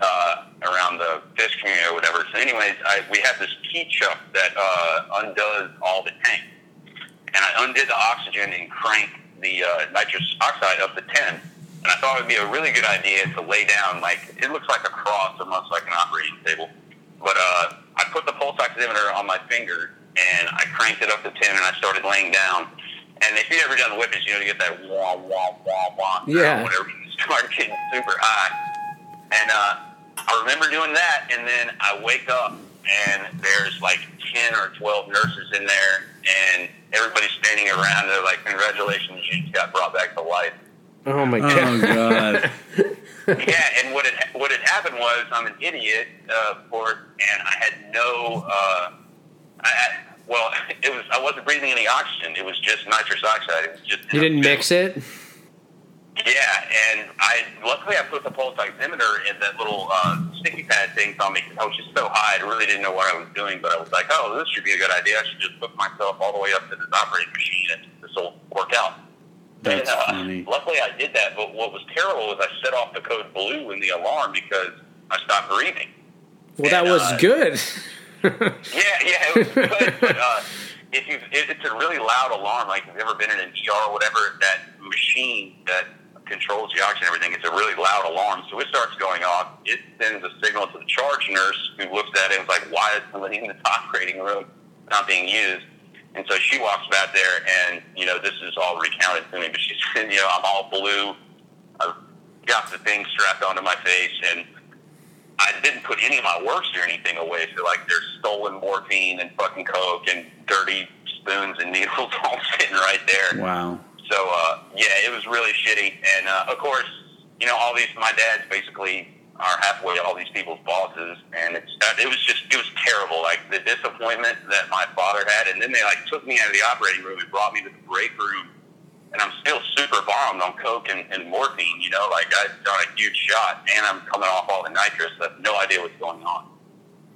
uh, around the Phish community or whatever. So, anyways, I, we have this key chuck that uh, undoes all the tank. And I undid the oxygen and cranked the uh, nitrous oxide up to 10. And I thought it would be a really good idea to lay down, like, it looks like a cross, almost like an operating table. But uh, I put the pulse oximeter on my finger, and I cranked it up to 10, and I started laying down. And if you've ever done the whippets, you know, you get that wah, wah, wah, wah. Yeah. Whenever [LAUGHS] you start getting super high. And uh, I remember doing that, and then I wake up, and there's like 10 or 12 nurses in there, and everybody's standing around. They're like, congratulations, you just got brought back to life. Oh my oh god! god. [LAUGHS] yeah, and what had what had happened was I'm an idiot, uh, of course, and I had no. Uh, I, I, well, [LAUGHS] it was I wasn't breathing any oxygen. It was just nitrous oxide. It was just You didn't mix it. Yeah, and I luckily I put the pulse oximeter in that little uh, sticky pad thing on me 'cause I was just so high. I really didn't know what I was doing, but I was like, oh, this should be a good idea. I should just hook myself all the way up to this operating machine, and this will work out. That's and, uh, funny. Luckily, I did that. But what was terrible was I set off the code blue in the alarm because I stopped breathing. Well, that was uh, good. [LAUGHS] Yeah, yeah, it was good. but uh, if you if it's a really loud alarm, like if you've ever been in an ER or whatever, that machine that controls the oxygen and everything, it's a really loud alarm. So it starts going off. It sends a signal to the charge nurse who looks at it and is like, why is somebody in the top grading room not being used? And so she walks back there and, you know, this is all recounted to me, but she said, [LAUGHS] you know, I'm all blue. I've got the thing strapped onto my face and I didn't put any of my works or anything away. So like there's stolen morphine and fucking coke and dirty spoons and [LAUGHS] needles all sitting right there. Wow. So uh, yeah, it was really shitty. And uh, of course, you know, all these my dad's basically are halfway all these people's bosses, and it's uh, it was just it was terrible. Like the disappointment that my father had, and then they like took me out of the operating room and brought me to the break room, and I'm still super bombed on coke and, and morphine. You know, like I've done a huge shot, and I'm coming off all the nitrous. I have no idea what's going on,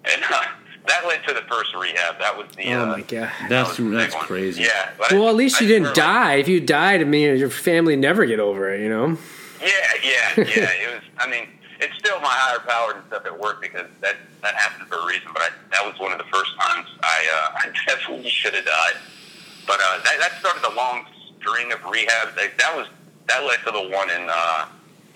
and. [LAUGHS] Uh, that led to the first rehab. That was the. Oh uh, my god. That's was that's one. crazy. Yeah. Well, I- at least I you didn't remember, like, die. If you died, I mean, your family never get over it. You know. Yeah, yeah, [LAUGHS] yeah. it was. I mean, it's still my higher power and stuff at work because that that happened for a reason. But I, that was one of the first times I uh, [LAUGHS] I definitely should have died. But uh, that that started a long string of rehabs. That, that was that led to the one in uh,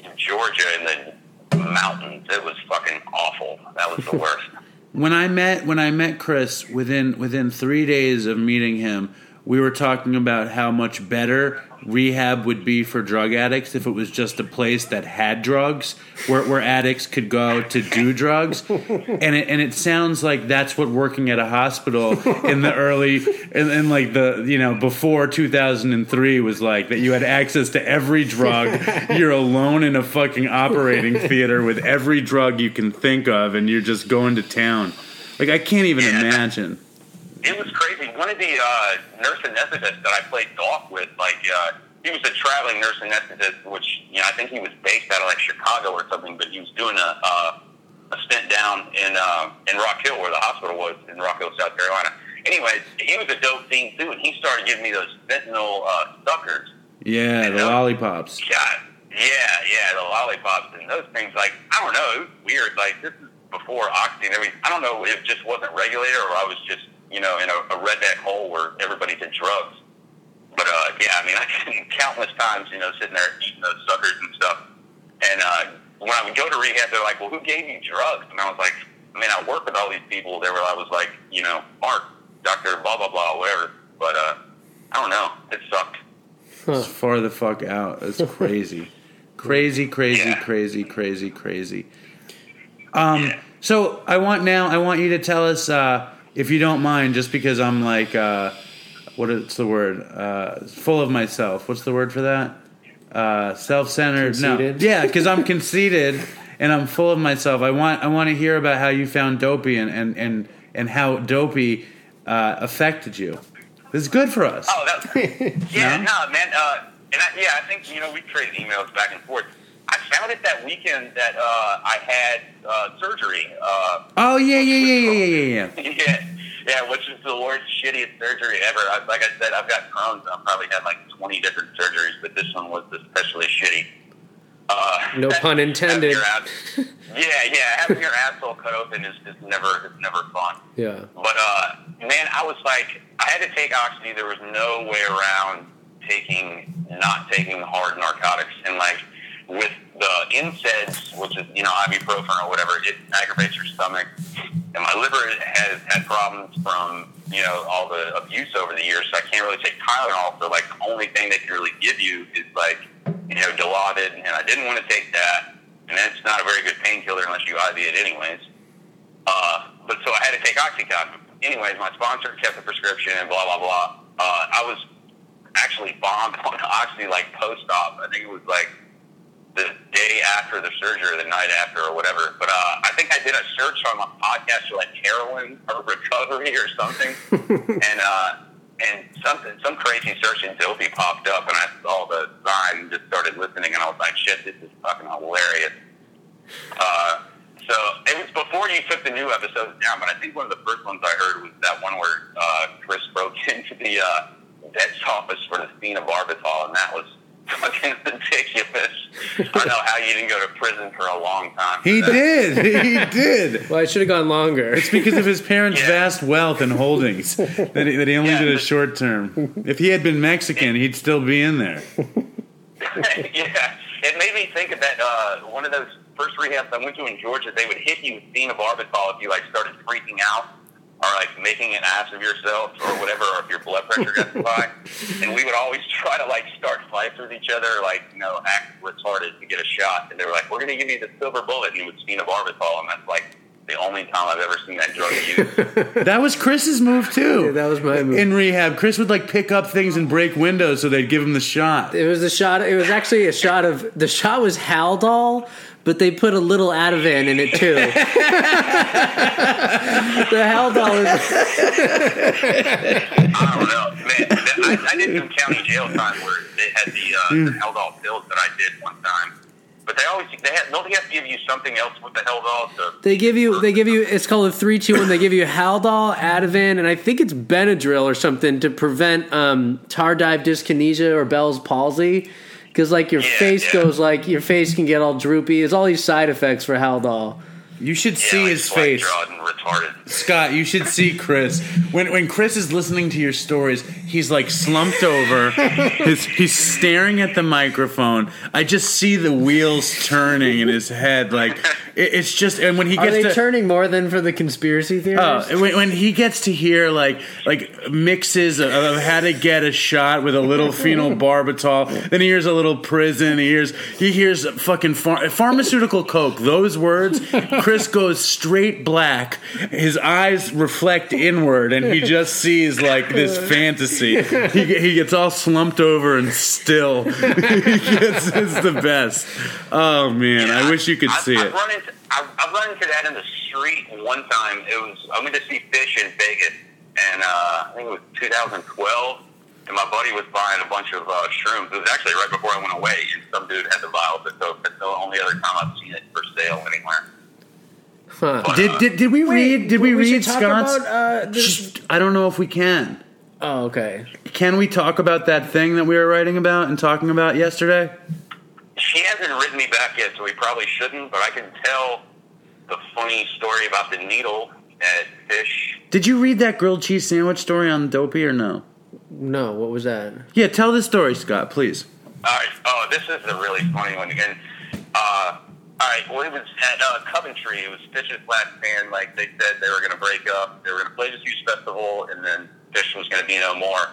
in Georgia in the mountains. It was fucking awful. That was the [LAUGHS] worst. When I met when I met Chris within within three days of meeting him, we were talking about how much better rehab would be for drug addicts if it was just a place that had drugs where, where addicts could go to do drugs. And it, and it sounds like that's what working at a hospital in the early in, in like the you know before 2003 was like that you had access to every drug. You're alone in a fucking operating theater with every drug you can think of and you're just going to town. Like I can't even imagine It was crazy. One of the uh, nurse anesthetists that I played golf with, like, uh, he was a traveling nurse anesthetist, which, you know, I think he was based out of, like, Chicago or something, but he was doing a, uh, a stint down in, uh, in Rock Hill, where the hospital was, in Rock Hill, South Carolina. Anyways, he was a dope fiend, too, and he started giving me those fentanyl uh, suckers. yeah the Yeah. lollipops God, yeah, yeah, the lollipops and those things. Like, I don't know, it was weird. Like, this is before Oxy and everything. I don't know if it just wasn't regulated or I was just, you know, in a, a redneck hole where everybody did drugs. But uh, yeah, I mean, I can [LAUGHS] countless times, you know, sitting there eating those suckers and stuff. And uh, when I would go to rehab, they're like, "Well, who gave you drugs?" And I was like, "I mean, I work with all these people." They were, I was like, you know, Mark, Doctor, blah blah blah, whatever. But uh, I don't know. It sucked. It's far the fuck out. That's crazy. [LAUGHS] crazy, crazy, Yeah. crazy, crazy, crazy. Um, so I want now. I want you to tell us, uh, if you don't mind, just because I'm like, uh, what is the word? Uh, full of myself. What's the word for that? Uh, self-centered. Conceited? No, yeah, because I'm conceited and I'm full of myself. I want. I want to hear about how you found Dopey and and and, and how Dopey uh, affected you. This is good for us. Oh, that, [LAUGHS] yeah, No? no, man. Uh, and I, yeah, I think you know we traded emails back and forth. I found it that weekend that uh, I had uh, surgery. Uh, Oh yeah, yeah, yeah, yeah, yeah, yeah. [LAUGHS] yeah, yeah, which is the worst, shittiest surgery ever. I, like I said, I've got Crohn's. I've probably had like 20 different surgeries, but this one was especially shitty. Uh, [LAUGHS] No pun intended. ass- yeah, yeah, having your asshole cut open is, is never, is never fun. Yeah. But uh, man, I was like, I had to take oxy. There was no way around taking, not taking hard narcotics. And like with the NSAIDs, which is you know ibuprofen or whatever, it aggravates your stomach. And my liver has had problems from you know all the abuse over the years, so I can't really take Tylenol. So like the only thing they can really give you is like you know Dilaudid, and I didn't want to take that. And that's not a very good painkiller unless you IV it anyways. Uh, but so I had to take OxyContin. Anyways, my sponsor kept the prescription and blah blah blah. Uh, I was actually bombed [LAUGHS] on Oxy like post-op. I think it was like the day after the surgery or the night after or whatever. But uh, I think I did a search on my podcast for like heroin or recovery or something, [LAUGHS] and uh, and something some crazy search in Dopey popped up, and I saw the sign and just started listening, and I was like, shit, this is fucking hilarious. Uh, so it was before you took the new episodes down, but I think one of the first ones I heard was that one where uh, Chris broke [LAUGHS] into the uh, vet's office for the phenobarbital, and that was fucking ridiculous. [LAUGHS] I don't know how you didn't go to prison for a long time. He that. did. He did. Well, I should have gone longer. It's because of his parents' Yeah. vast wealth and holdings that he, that he only Yeah. did a short term. If he had been Mexican, he'd still be in there. [LAUGHS] yeah, it made me think of that. Uh, one of those first rehabs I went to in Georgia, they would hit you with phenobarbital if you like started freaking out or like making an ass of yourself or whatever, or if your blood pressure got too [LAUGHS] high. And we would always try to like start fights with each other, like you know, act retarded to get a shot. And they were like, "We're going to give you the silver bullet," and it was phenobarbital, and that's like the only time I've ever seen that drug used. [LAUGHS] That was Chris's move too. Yeah, that was my move. In rehab, Chris would like pick up things and break windows so they'd give him the shot. It was a shot. It was actually a shot of the shot was Haldol, but they put a little Ativan in it too. [LAUGHS] the Haldol is I don't know, man. I, I did some county jail time where they had the, uh, the Haldol pills that I did one time. But they always they have, don't they have to give you something else with the Haldol? To, they give you they give you it's called a three two one. They give you Haldol, Ativan, and I think it's Benadryl or something to prevent um, tardive dyskinesia or Bell's palsy. Because like your Yeah, face yeah. goes like your face can get all droopy. It's all these side effects for Haldol. You should yeah, see like his face. drawed and retarded. Scott, you should see Chris. When when Chris is listening to your stories, he's like slumped over. His, he's staring at the microphone. I just see the wheels turning in his head. Like it, it's just. And when he Are gets they to turning more than for the conspiracy theories? Oh, when, when he gets to hear like like mixes of, of how to get a shot with a little phenobarbital, [LAUGHS] then he hears a little prison. He hears he hears fucking phar- pharmaceutical coke. Those words, Chris goes straight black. His eyes reflect inward, and he just sees like this fantasy. He, he gets all slumped over and still. [LAUGHS] he gets it's the best. Oh man, I wish you could I've, see I've it. Run into, I've, I've run into that in the street one time. It was I went to see Phish in Vegas, and uh, I think it was 2012. And my buddy was buying a bunch of uh, shrooms. It was actually right before I went away, and some dude had the vials coke. That's the only other time I've seen it for sale anywhere. Huh. But, Did, did, did we read? Did we, we read should talk Scott's? about, uh, this- Shh, I don't know if we can. Oh, okay. Can we talk about that thing that we were writing about and talking about yesterday? She hasn't written me back yet, so we probably shouldn't. But I can tell the funny story about the needle at Phish. Did you read that grilled cheese sandwich story on Dopey or no? No, what was that? Yeah, tell the story, Scott, please. All right. Oh, this is a really funny one. again. uh, all right. Well, it was at uh, Coventry. It was Phish's last band. Like they said, they were going to break up. They were going to play this huge festival, and then Phish was going to be no more.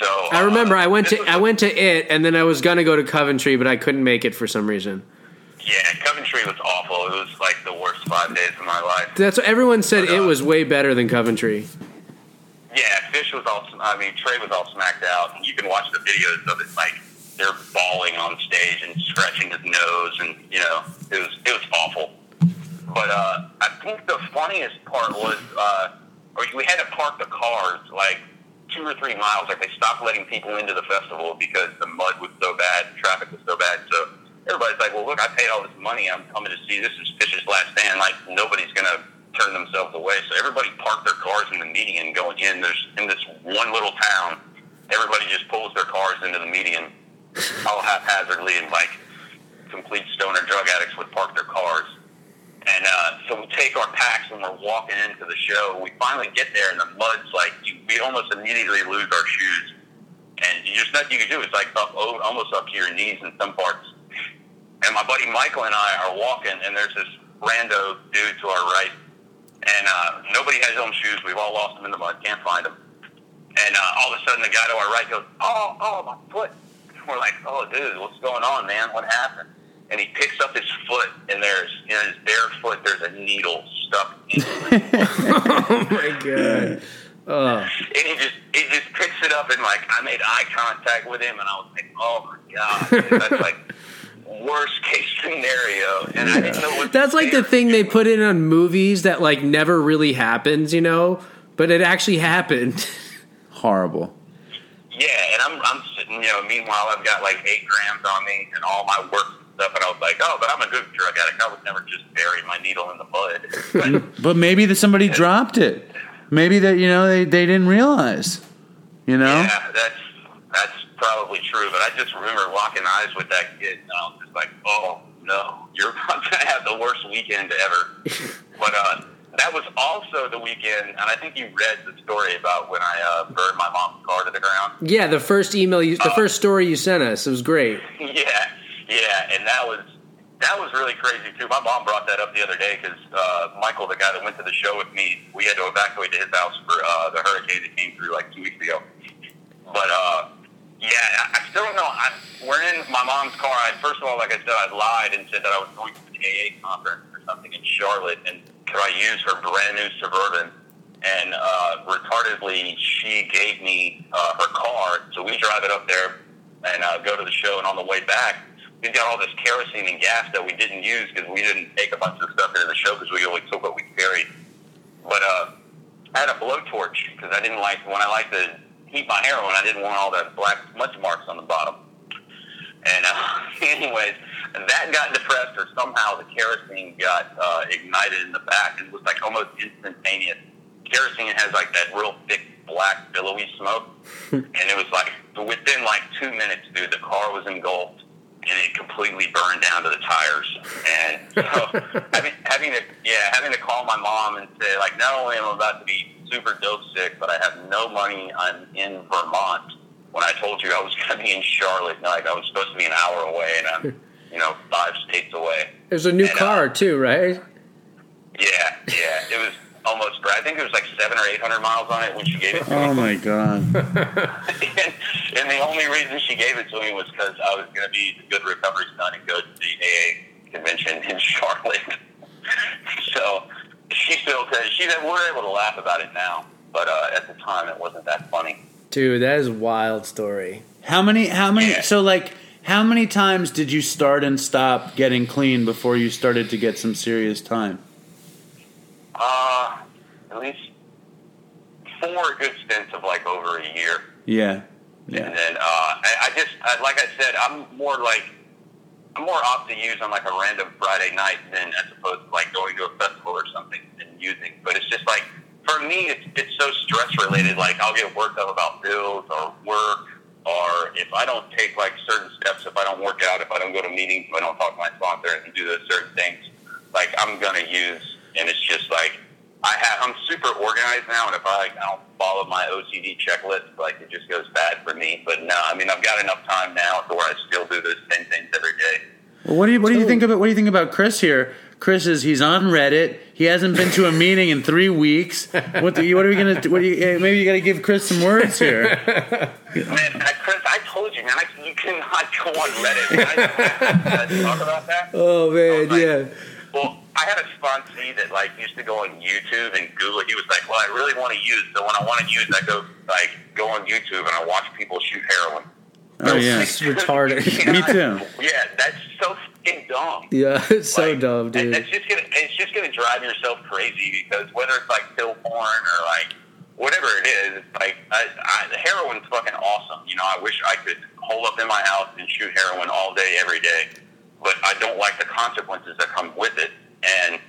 So I remember uh, I went to I went to it, and then I was gonna go to Coventry, but I couldn't make it for some reason. Yeah, Coventry was awful. It was like the worst five days of my life. That's what everyone said. But, uh, It was way better than Coventry. Yeah, Phish was all. I mean, Trey was all smacked out. And you can watch the videos of it. Like they're bawling on stage and scratching his nose, and you know, it was it was awful. But uh, I think the funniest part was, uh, or we had to park the cars like two or three miles. Like they stopped letting people into the festival because the mud was so bad, traffic was so bad. So everybody's like, "Well, look, I paid all this money. I'm coming to see. This is Phish's last stand. Like nobody's gonna turn themselves away." So everybody parked their cars in the median going in. There's in this one little town. Everybody just pulls their cars into the median, all haphazardly, and like complete stoner drug addicts would park their cars. And uh, so we take our packs and we're walking into the show. We finally get there, and the mud's like you, we almost immediately lose our shoes. And there's nothing you can do. It's like up, o- almost up to your knees in some parts. And my buddy Michael and I are walking, and there's this rando dude to our right, and uh, nobody has own shoes. We've all lost them in the mud. Can't find them. And uh, all of a sudden, the guy to our right goes, "Oh, oh, my foot!" And we're like, "Oh, dude, what's going on, man? What happened?" And he picks up his foot, and there's in his bare foot, there's a needle stuck in it. [LAUGHS] Oh my god. Oh, and he just he just picks it up and like I made eye contact with him and I was like, oh my god, dude, that's [LAUGHS] like worst case scenario. And I didn't know what. that's like the thing they put in on movies that like never really happens, you know, but it actually happened. [LAUGHS] Horrible. Yeah, and I'm I'm sitting, you know. Meanwhile, I've got like eight grams on me and all my work stuff, and I was like, oh, but I'm a good drug addict. I would never just bury my needle in the mud. But, [LAUGHS] But maybe that somebody dropped it. Maybe that you know they, they didn't realize. You know. yeah, that's that's probably true, but I just remember locking eyes with that kid, and I was just like, oh no, you're [LAUGHS] about to have the worst weekend ever. but uh, that was also the weekend, and I think you read the story about when I uh, burned my mom's car to the ground. Yeah, the first email, you, the Oh. first story you sent us, it was great. [LAUGHS] yeah, yeah, and that was that was really crazy too. My mom brought that up the other day because uh, Michael, the guy that went to the show with me, we had to evacuate to his house for uh, the hurricane that came through like two weeks ago. But uh, yeah, I, I still don't know. I, we're in my mom's car. I, first of all, like I said, I lied and said that I was going to an AA conference or something in Charlotte, and could I use her brand new suburban? And uh, retardedly, she gave me uh, her car, so we drive it up there and uh, go to the show. And on the way back, we've got all this kerosene and gas that we didn't use because we didn't take a bunch of stuff into the show because we only took what we carried. But uh, I had a blowtorch because I didn't like when I like to heat my heroin. I didn't want all that black smudge marks on the bottom. And uh, [LAUGHS] anyways, that got depressed, or somehow the kerosene got uh, ignited in the back, and it was like almost instantaneous. Kerosene has like that real thick black billowy smoke, [LAUGHS] and it was like within like two minutes, dude, the car was engulfed. And it completely burned down to the tires, and so [LAUGHS] having, having to yeah having to call my mom and say like not only am I about to be super dope sick, but I have no money. I'm in Vermont when I told you I was going to be in Charlotte, like I was supposed to be an hour away, and I'm, [LAUGHS] you know, five states away. There's a new And, uh, car too, right? Yeah, yeah, it was almost. I think it was like seven or eight hundred miles on it when she gave it to me. Oh my god. and, [LAUGHS] [LAUGHS] and the only reason she gave it to me was because I was going to be the good recovery son and go to the AA convention in Charlotte. so she still says she we're able to laugh about it now, but uh, at the time it wasn't that funny. Dude, that is a wild story. How many? How many? Yeah. So like, how many times did you start and stop getting clean before you started to get some serious time? Uh, at least four good stints of like over a year. Yeah, Yeah. And yeah. then uh, I, I just, I, like I said, I'm more like, I'm more opt to use on like a random Friday night than as opposed to like going to a festival or something and using. But it's just like, for me, it's, it's so stress related. Like I'll get worked up about bills or work, or if I don't take like certain steps, if I don't work out, if I don't go to meetings, if I don't talk to my sponsor and do those certain things, like I'm gonna use. And it's just like I have, I'm super organized now, and if I, I don't follow my OCD checklist, like it just goes bad for me. But no, I mean I've got enough time now to where I still do those same things every day. Well, what do you what do you think about what do you think about Chris here? Chris is he's on Reddit. He hasn't been to a meeting in three weeks. What you, what are we gonna do? What do you, eh, maybe you got to give Chris some words here. Man, Chris, I told you, man, I, you cannot go on Reddit. I, I talk about that? [LAUGHS] Oh man, like- yeah. Well, I had a sponsee that like used to go on YouTube and Google. He was like, "Well, I really want to use. So when I want to use, I go like go on YouTube and I watch people shoot heroin." Oh yeah, It's retarded. [LAUGHS] Me too. Yeah, that's so fucking dumb. Yeah, [LAUGHS] it's so Like, dumb, dude. It's just gonna it's just gonna drive yourself crazy because whether it's like pill porn or like whatever it is, it's like I, I, the heroin's fucking awesome. You know, I wish I could hole up in my house and shoot heroin all day, every day, but I don't like the consequences that come with it. And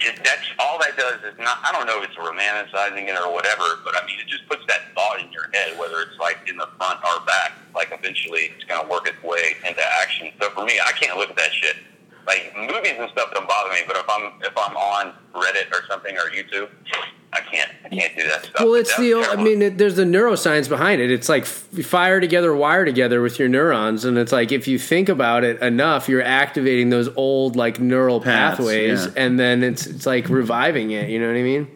it, that's all that does is not. I don't know if it's romanticizing it or whatever, but I mean, it just puts that thought in your head, whether it's like in the front or back. Like eventually, it's gonna work its way into action. So for me, I can't look at that shit. Like movies and stuff don't bother me, but if I'm if I'm on Reddit or something or YouTube, I can't I can't do that stuff. Well, it's the. old- I mean, it, there's the neuroscience behind it. It's like f- fire together, wire together with your neurons, and it's like if you think about it enough, you're activating those old like neural Paths, pathways, yeah. and then it's it's like reviving it. You know what I mean?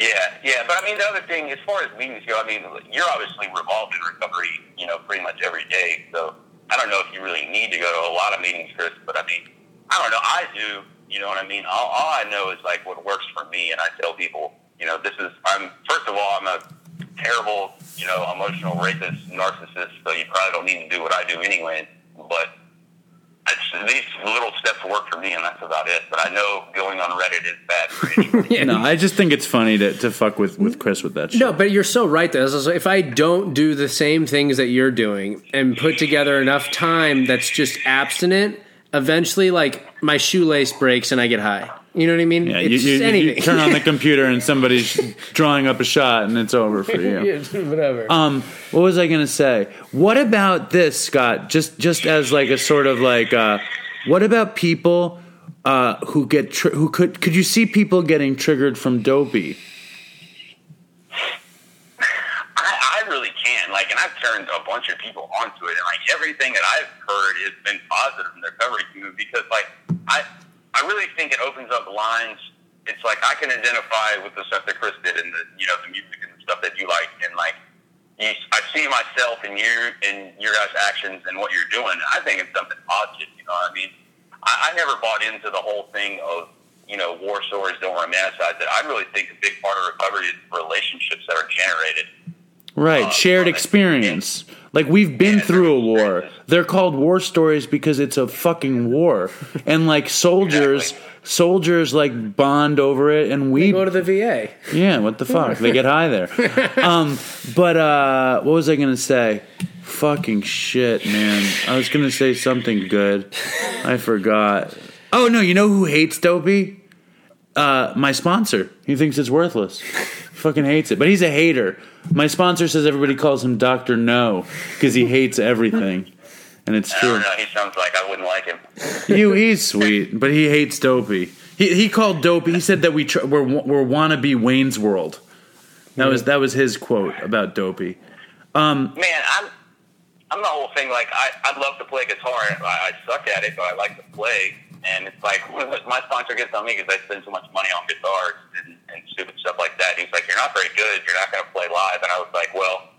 Yeah, yeah, but I mean the other thing, as far as meetings go, I mean you're obviously involved in recovery, you know, pretty much every day. So I don't know if you really need to go to a lot of meetings, Chris. But I mean, I don't know. I do. You know what I mean? All, all I know is like what works for me, and I tell people, you know, this is. I'm first of all, I'm a terrible, you know, emotional rapist, narcissist. So you probably don't need to do what I do anyway. But it's, these little steps work for me, and that's about it. But I know going on Reddit is bad for [LAUGHS] anybody. No, I just think it's funny to, to fuck with, with Chris with that shit. No, but you're so right. Though, So if I don't do the same things that you're doing and put together enough time that's just abstinent, eventually, like my shoelace breaks and I get high. You know what I mean? Yeah, it's you, you, just you turn on the [LAUGHS] computer and somebody's drawing up a shot and it's over for you. [LAUGHS] Yeah, whatever. Um, what was I going to say? What about this, Scott? Just just as like a sort of like, uh, what about people uh, who get tr- who could could you see people getting triggered from dopey? I, I really can. Like, and I've turned a bunch of people onto it, and like everything that I've heard has been positive from the recovery community because, like, I I really think it opens up lines. It's like I can identify with the stuff that Chris did and the you know the music and the stuff that you like, and like you, I see myself in you in your guys' actions and what you're doing. I think it's something positive. You know, what I mean, I, I never bought into the whole thing of you know war stories don't romanticize it. I really think a big part of recovery is relationships that are generated. Right, Uh, shared experience. Like we've been Yeah, through a war. experiences. They're called war stories because it's a fucking war, and like [LAUGHS] soldiers, Exactly. soldiers like bond over it, and we Go to the VA. Yeah, what the fuck? They get high there. [LAUGHS] Um, but uh, what was I gonna say? Fucking shit, man. I was gonna say something good. I forgot. Oh no, you know who hates dopey? Uh, my sponsor. He thinks it's worthless. Fucking hates it. But he's a hater. My sponsor says everybody calls him Doctor No because he hates everything, and it's true. He sounds like I wouldn't like him. [LAUGHS] You, he's sweet, but he hates Dopey. He he called Dopey. He said that we tr- we're we're wannabe Wayne's World. That was that was his quote about Dopey. Um, Man, I'm I'm the whole thing. Like I I love to play guitar. I, I suck at it, but I like to play. And it's like [LAUGHS] my sponsor gets on me because I spend so much money on guitars and, and stupid stuff like that. He's like, "You're not very good. You're not going to play live." And I was like, "Well,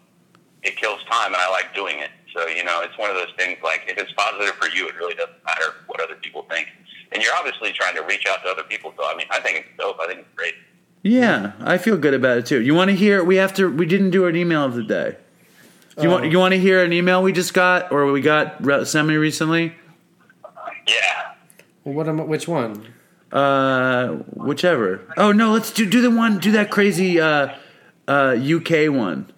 it kills time, and I like doing it." So you know, it's one of those things. Like if it's positive for you, it really doesn't matter what other people think. And you're obviously trying to reach out to other people. So I mean, I think it's dope. I think it's great. Yeah, I feel good about it too. You want to hear? We have to. We didn't do an email of the day. Do you want? Oh. You want to hear an email we just got, or we got re- semi recently? Yeah. Well, what am I, which one? Uh, whichever. Oh no, let's do do the one. Do that crazy uh, uh, UK one.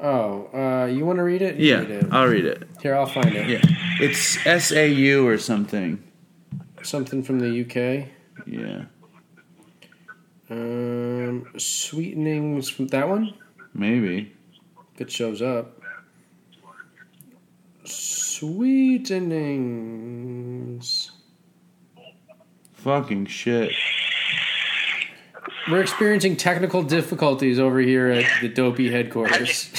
Oh, uh, you want to read it? You Yeah, read it. I'll read it. Here, I'll find it. Yeah, it's S A U or something. Something from the UK. Yeah, Um, sweetenings from that one. maybe. If it shows up. Sweetenings. Fucking shit. We're experiencing technical difficulties over here at the Dopey headquarters.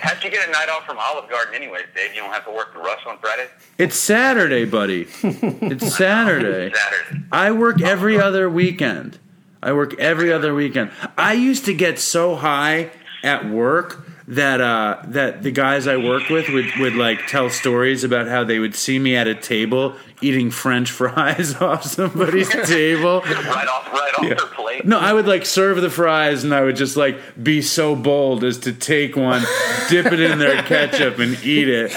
How'd you get a night off from Olive Garden, anyways, Dave? You don't have to work the rush on Friday. It's Saturday, buddy. It's [LAUGHS] Saturday. Saturday. I work every other weekend. I work every other weekend. I used to get so high at work that uh, that the guys I work with would, would like tell stories about how they would see me at a table eating French [LAUGHS] fries [LAUGHS] off somebody's [LAUGHS] table. Right off, right off their plate. No, I would like serve the fries and I would just like be so bold as to take one, dip it in their ketchup and eat it.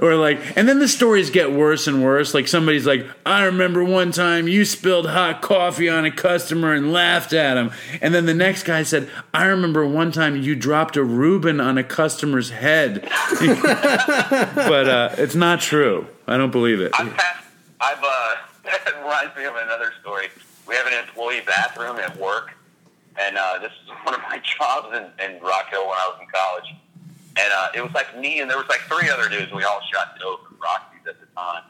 Or like, and then the stories get worse and worse. Like somebody's like, I remember one time you spilled hot coffee on a customer and laughed at him. And then the next guy said, I remember one time you dropped a Reuben on a customer's head. [LAUGHS] but uh, it's not true. I don't believe it. I've I've, uh, [LAUGHS] reminds me of another story. We have an employee bathroom at work, and uh, this is [LAUGHS] one of my jobs in, in Rock Hill when I was in college. And uh, it was like me, and there was like three other dudes. We all shot dope at Rockies at the time.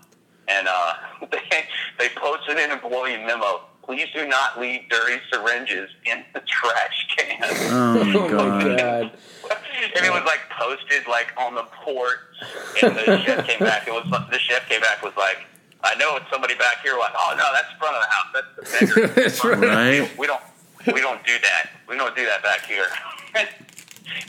And uh, [LAUGHS] they, they posted an employee memo. Please do not leave dirty syringes in the trash can. Oh [LAUGHS] my god. god. [LAUGHS] and it was like posted like on the port, and the chef came back. It was the chef came back was like, "I know it's somebody back here." Like, "Oh no, that's the front of the house. That's the bedroom." That's right. Right? We don't we don't do that. We don't do that back here.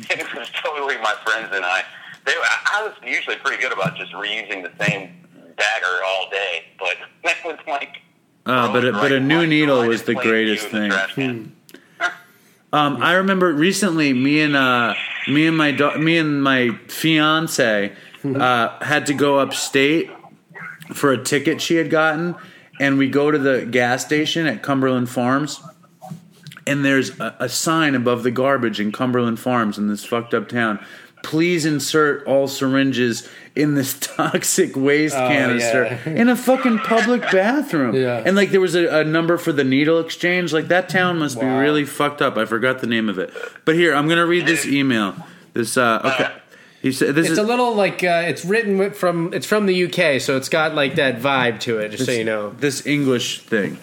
And [LAUGHS] it was totally my friends and I. They, I I was usually pretty good about just reusing the same dagger all day, but [LAUGHS] that was like. Uh, but a, but a new needle was the greatest thing. Um, I remember recently, me and uh, me and my da- me and my fiance uh, had to go upstate for a ticket she had gotten, and we go to the gas station at Cumberland Farms, and there's a, a sign above the garbage in Cumberland Farms in this fucked up town please insert all syringes in this [LAUGHS] toxic waste Oh, canister yeah. in a fucking public [LAUGHS] bathroom. Yeah. And like there was a, a number for the needle exchange. Like that town must be really fucked up. I forgot the name of it. But here, I'm gonna read this email. This uh okay. He said this It's is a little like uh, it's written from it's from the UK, so it's got like that vibe to it. Just so you know, this English thing.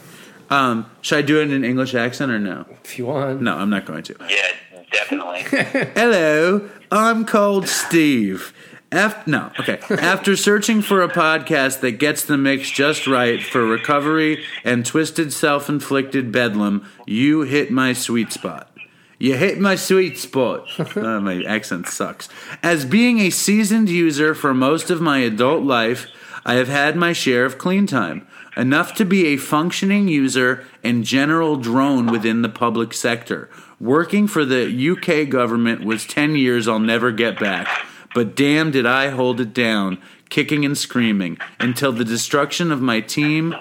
Um, should I do it in an English accent or no? If you want. No, I'm not going to. Yeah, definitely. [LAUGHS] Hello, I'm called Steve. After, no, okay. After searching for a podcast that gets the mix just right for recovery and twisted self inflicted bedlam, you hit my sweet spot. You hit my sweet spot. [LAUGHS] Uh, my accent sucks. As being a seasoned user for most of my adult life, I have had my share of clean time. Enough to be a functioning user and general drone within the public sector. Working for the UK government was 10 years I'll never get back. But damn, did I hold it down, kicking and screaming, until the destruction of my team,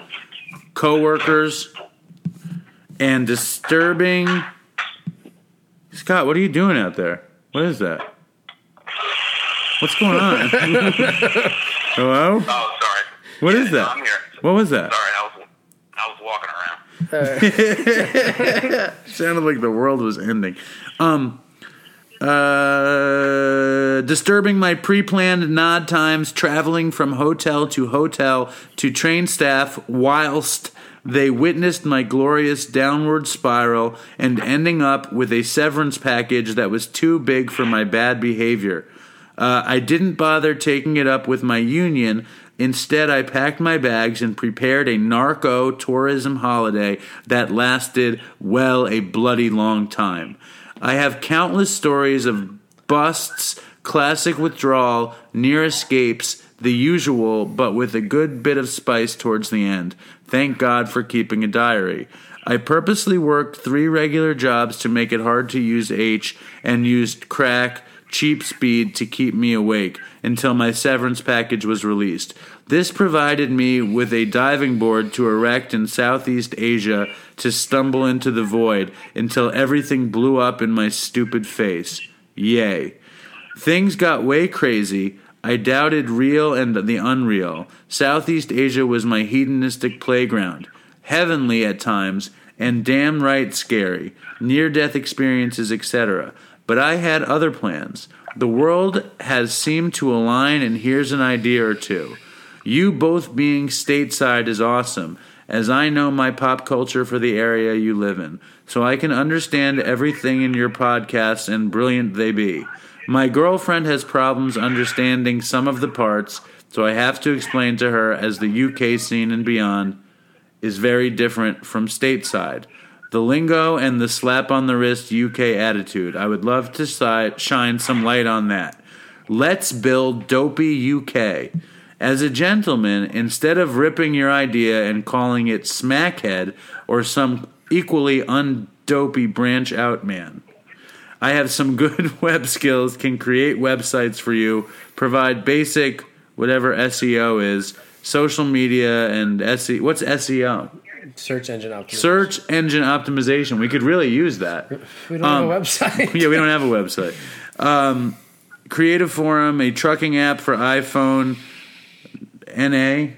coworkers, and disturbing. Scott, what are you doing out there? What is that? What's going on? [LAUGHS] Hello? oh, sorry. What is No, that? I'm here. What was that? Sorry, I was I was walking around. [LAUGHS] Sounded like the world was ending. Um, uh, disturbing my pre-planned nod times, traveling from hotel to hotel to train staff, whilst they witnessed my glorious downward spiral, and ending up with a severance package that was too big for my bad behavior. Uh, I didn't bother taking it up with my union. Instead, I packed my bags and prepared a narco tourism holiday that lasted, well, a bloody long time. I have countless stories of busts, classic withdrawal, near escapes, the usual, but with a good bit of spice towards the end. Thank God for keeping a diary. I purposely worked three regular jobs to make it hard to use H and used crack, cheap speed to keep me awake until my severance package was released. This provided me with a diving board to erect in Southeast Asia to stumble into the void until everything blew up in my stupid face. Yay. Things got way crazy. I doubted real and the unreal. Southeast Asia was my hedonistic playground. Heavenly at times, and damn right scary. Near death experiences, etc. But I had other plans. The world has seemed to align, and here's an idea or two. You both being stateside is awesome, as I know my pop culture for the area you live in, so I can understand everything in your podcasts and brilliant they be. My girlfriend has problems understanding some of the parts, so I have to explain to her as the UK scene and beyond is very different from stateside. The lingo and the slap on the wrist UK attitude. I would love to si- shine some light on that. Let's build Dopey UK. As a gentleman, instead of ripping your idea and calling it Smackhead or some equally undopey branch out man, I have some good [LAUGHS] web skills, can create websites for you, provide basic whatever SEO is, social media and SEO. What's SEO? Search engine optimization. Search engine optimization. We could really use that. We don't um, have a website. [LAUGHS] yeah, we don't have a website. Um, Creative Forum, a trucking app for iPhone. NA,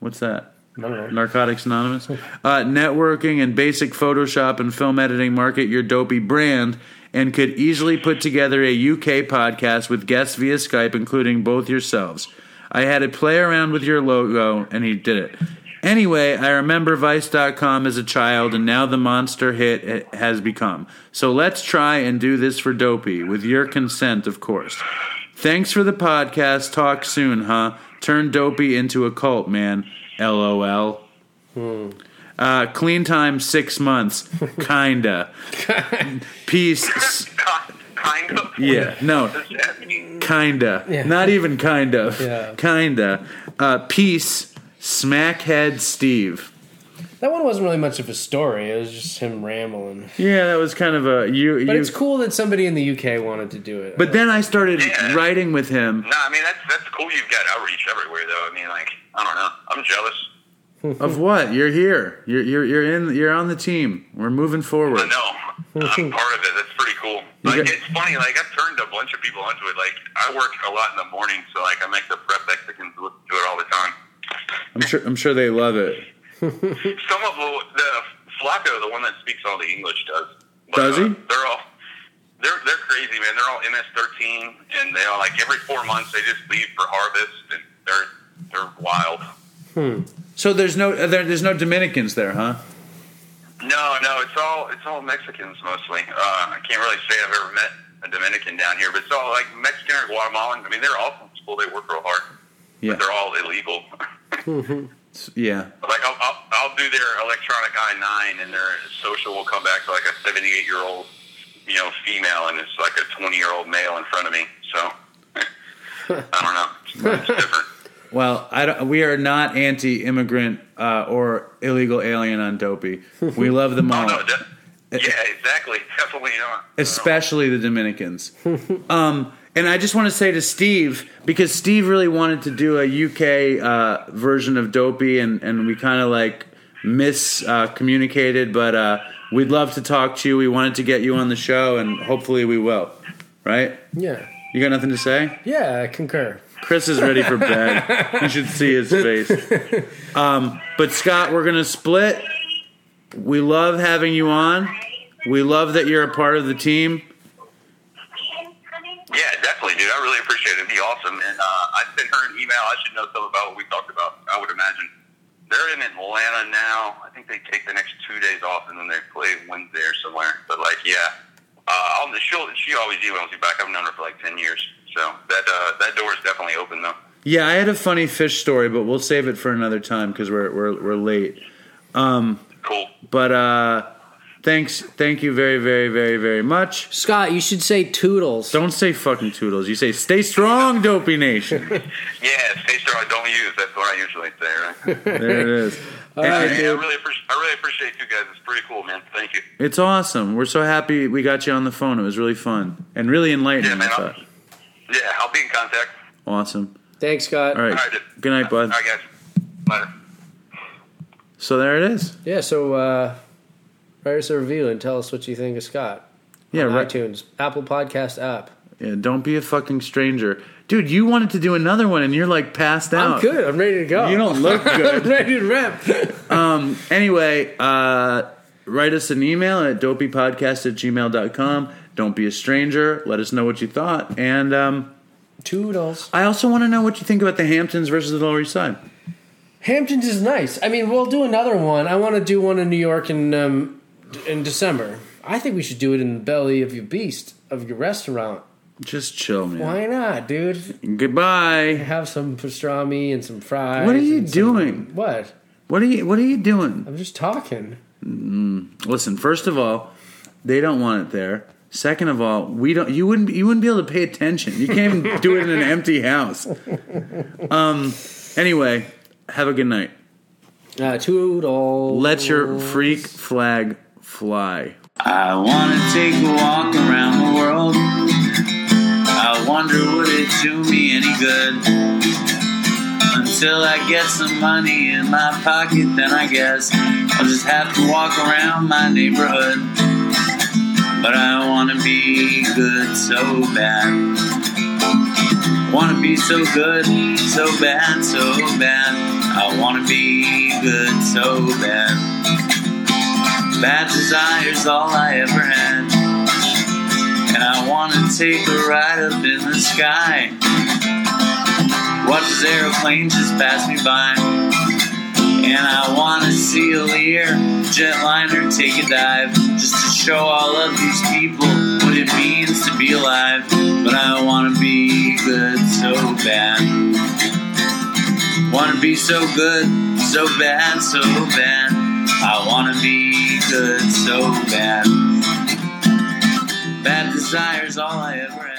what's that? I don't know. Narcotics Anonymous. Uh, networking and basic Photoshop and film editing market your dopey brand and could easily put together a UK podcast with guests via Skype, including both yourselves. I had to play around with your logo, and he did it. Anyway, I remember Vice.com as a child, and now the monster hit it has become. So let's try and do this for Dopey, with your consent, of course. Thanks for the podcast. Talk soon, huh? Turn Dopey into a cult, man. LOL. Uh, clean time six months. [LAUGHS] Kinda. [LAUGHS] Peace. kind of. Yeah, no. What does that mean? Kinda. Yeah. Not even kind of. Yeah. Kinda. Uh, peace. Smackhead Steve. That one wasn't really much of a story. It was just him rambling. Yeah, that was kind of a you. But you it's cool that somebody in the UK wanted to do it. But then I started Yeah. writing with him. No, I mean that's that's cool. You've got outreach everywhere, though. I mean, like I don't know. I'm jealous. of what? You're here. You're you're you're in. You're on the team. We're moving forward. I know. I'm part of it. That's pretty cool. Like got- it's funny. Like I've turned a bunch of people onto it. Like I work a lot in the morning, so like I make the prep Mexicans do it all the time. I'm sure. I'm sure they love it. [LAUGHS] Some of the, the Flaco, the one that speaks all the English, does. Does he? Uh, they're all they're they're crazy, man. They're all MS13, and they all like every four months they just leave for harvest, and they're they're wild. Hmm. So there's no there, there's no Dominicans there, huh? No, no, it's all it's all Mexicans mostly. Uh, I can't really say I've ever met a Dominican down here, but it's all like Mexican or Guatemalan. I mean, they're all from school. They work real hard. Yeah. But they're all illegal. Yeah. like I'll, I'll I'll do their electronic I nine, and their social will come back to like a seventy eight year old, you know, female, and it's like a twenty year old male in front of me. So I don't know. It's different. [LAUGHS] Well, I don't, we are not anti-immigrant uh, or illegal alien on Dopey. We love them [LAUGHS] Oh all, no, de- yeah, exactly, [LAUGHS] definitely not. especially the Dominicans. um, and I just want to say to Steve because Steve really wanted to do a UK uh, version of Dopey, and and we kind of like miscommunicated, uh, communicated, but uh, we'd love to talk to you. We wanted to get you on the show, and hopefully we will. Right? Yeah. You got nothing to say? Yeah, I concur. Chris is ready for bed. [LAUGHS] you should see his face. Um, but Scott, we're gonna split. We love having you on. We love that you're a part of the team. Yeah, definitely, dude. I really appreciate it. It'd be awesome. And uh, I sent her an email. I should know something about what we talked about. I would imagine. They're in Atlanta now. I think they take the next two days off, and then they play Wednesday or somewhere. But like, yeah, uh, I'll, she'll, she always emails me back. I've known her for like ten years, so that uh, that door is definitely open though. Yeah, I had a funny Phish story, but we'll save it for another time because we're we're we're late. Um, Cool. but uh, thanks, thank you very very very very much. Scott, you should say toodles. Don't say fucking toodles. You say stay strong, Dopey Nation. [LAUGHS] Yeah, stay strong. Don't use. That's what I usually say, right? There it is. All right, yeah, I dude. really appreciate. I really appreciate you guys. It's pretty cool, man. Thank you. It's awesome. We're so happy we got you on the phone. It was really fun and really enlightening. Yeah, man. I I'll, thought. yeah, I'll be in contact. Awesome. Thanks, Scott. All right. All right. Good night, bud. All right, guys. Later. So there it is. Yeah, so uh, write us a review and tell us what you think of Scott. Yeah, right. iTunes, Apple Podcast app. Yeah, don't be a fucking stranger, dude. You wanted to do another one, and you're like passed out. I'm good. I'm ready to go. You don't look [LAUGHS] good. I'm ready to rap. [LAUGHS] Um. Anyway, uh, write us an email at dopeypodcast at gmail.com. Don't be a stranger. Let us know what you thought, and um, Toodles. I also want to know what you think about the Hamptons versus the Lower East Side. Hamptons is nice. I mean, we'll do another one. I want to do one in New York and um, in December. I think we should do it in the belly of your beast of your restaurant. Just chill, man. Why not, dude? Goodbye. Have some pastrami and some fries. What are you and some- doing? What? What are you What are you doing? I'm just talking. Listen, first of all, they don't want it there. Second of all, we don't. You wouldn't. You wouldn't be able to pay attention. You can't even do it in an empty house. Um. Anyway, have a good night. Uh, toodles. Let your freak flag fly. I want to take a walk around the world. I wonder would it do me any good? Until I get some money in my pocket, then I guess I'll just have to walk around my neighborhood. But I want to be good so bad. Want to be so good, so bad, so bad. I want to be good so bad. Bad desire's all I ever had. And I want to take a ride up in the sky. Watch this aeroplane just pass me by. And I want to see a Lear jetliner take a dive. Just to show all of these people what it means to be alive. But I want to be good so bad. Want to be so good, so bad, so bad. I want to be good so bad. Bad desire's all I ever had.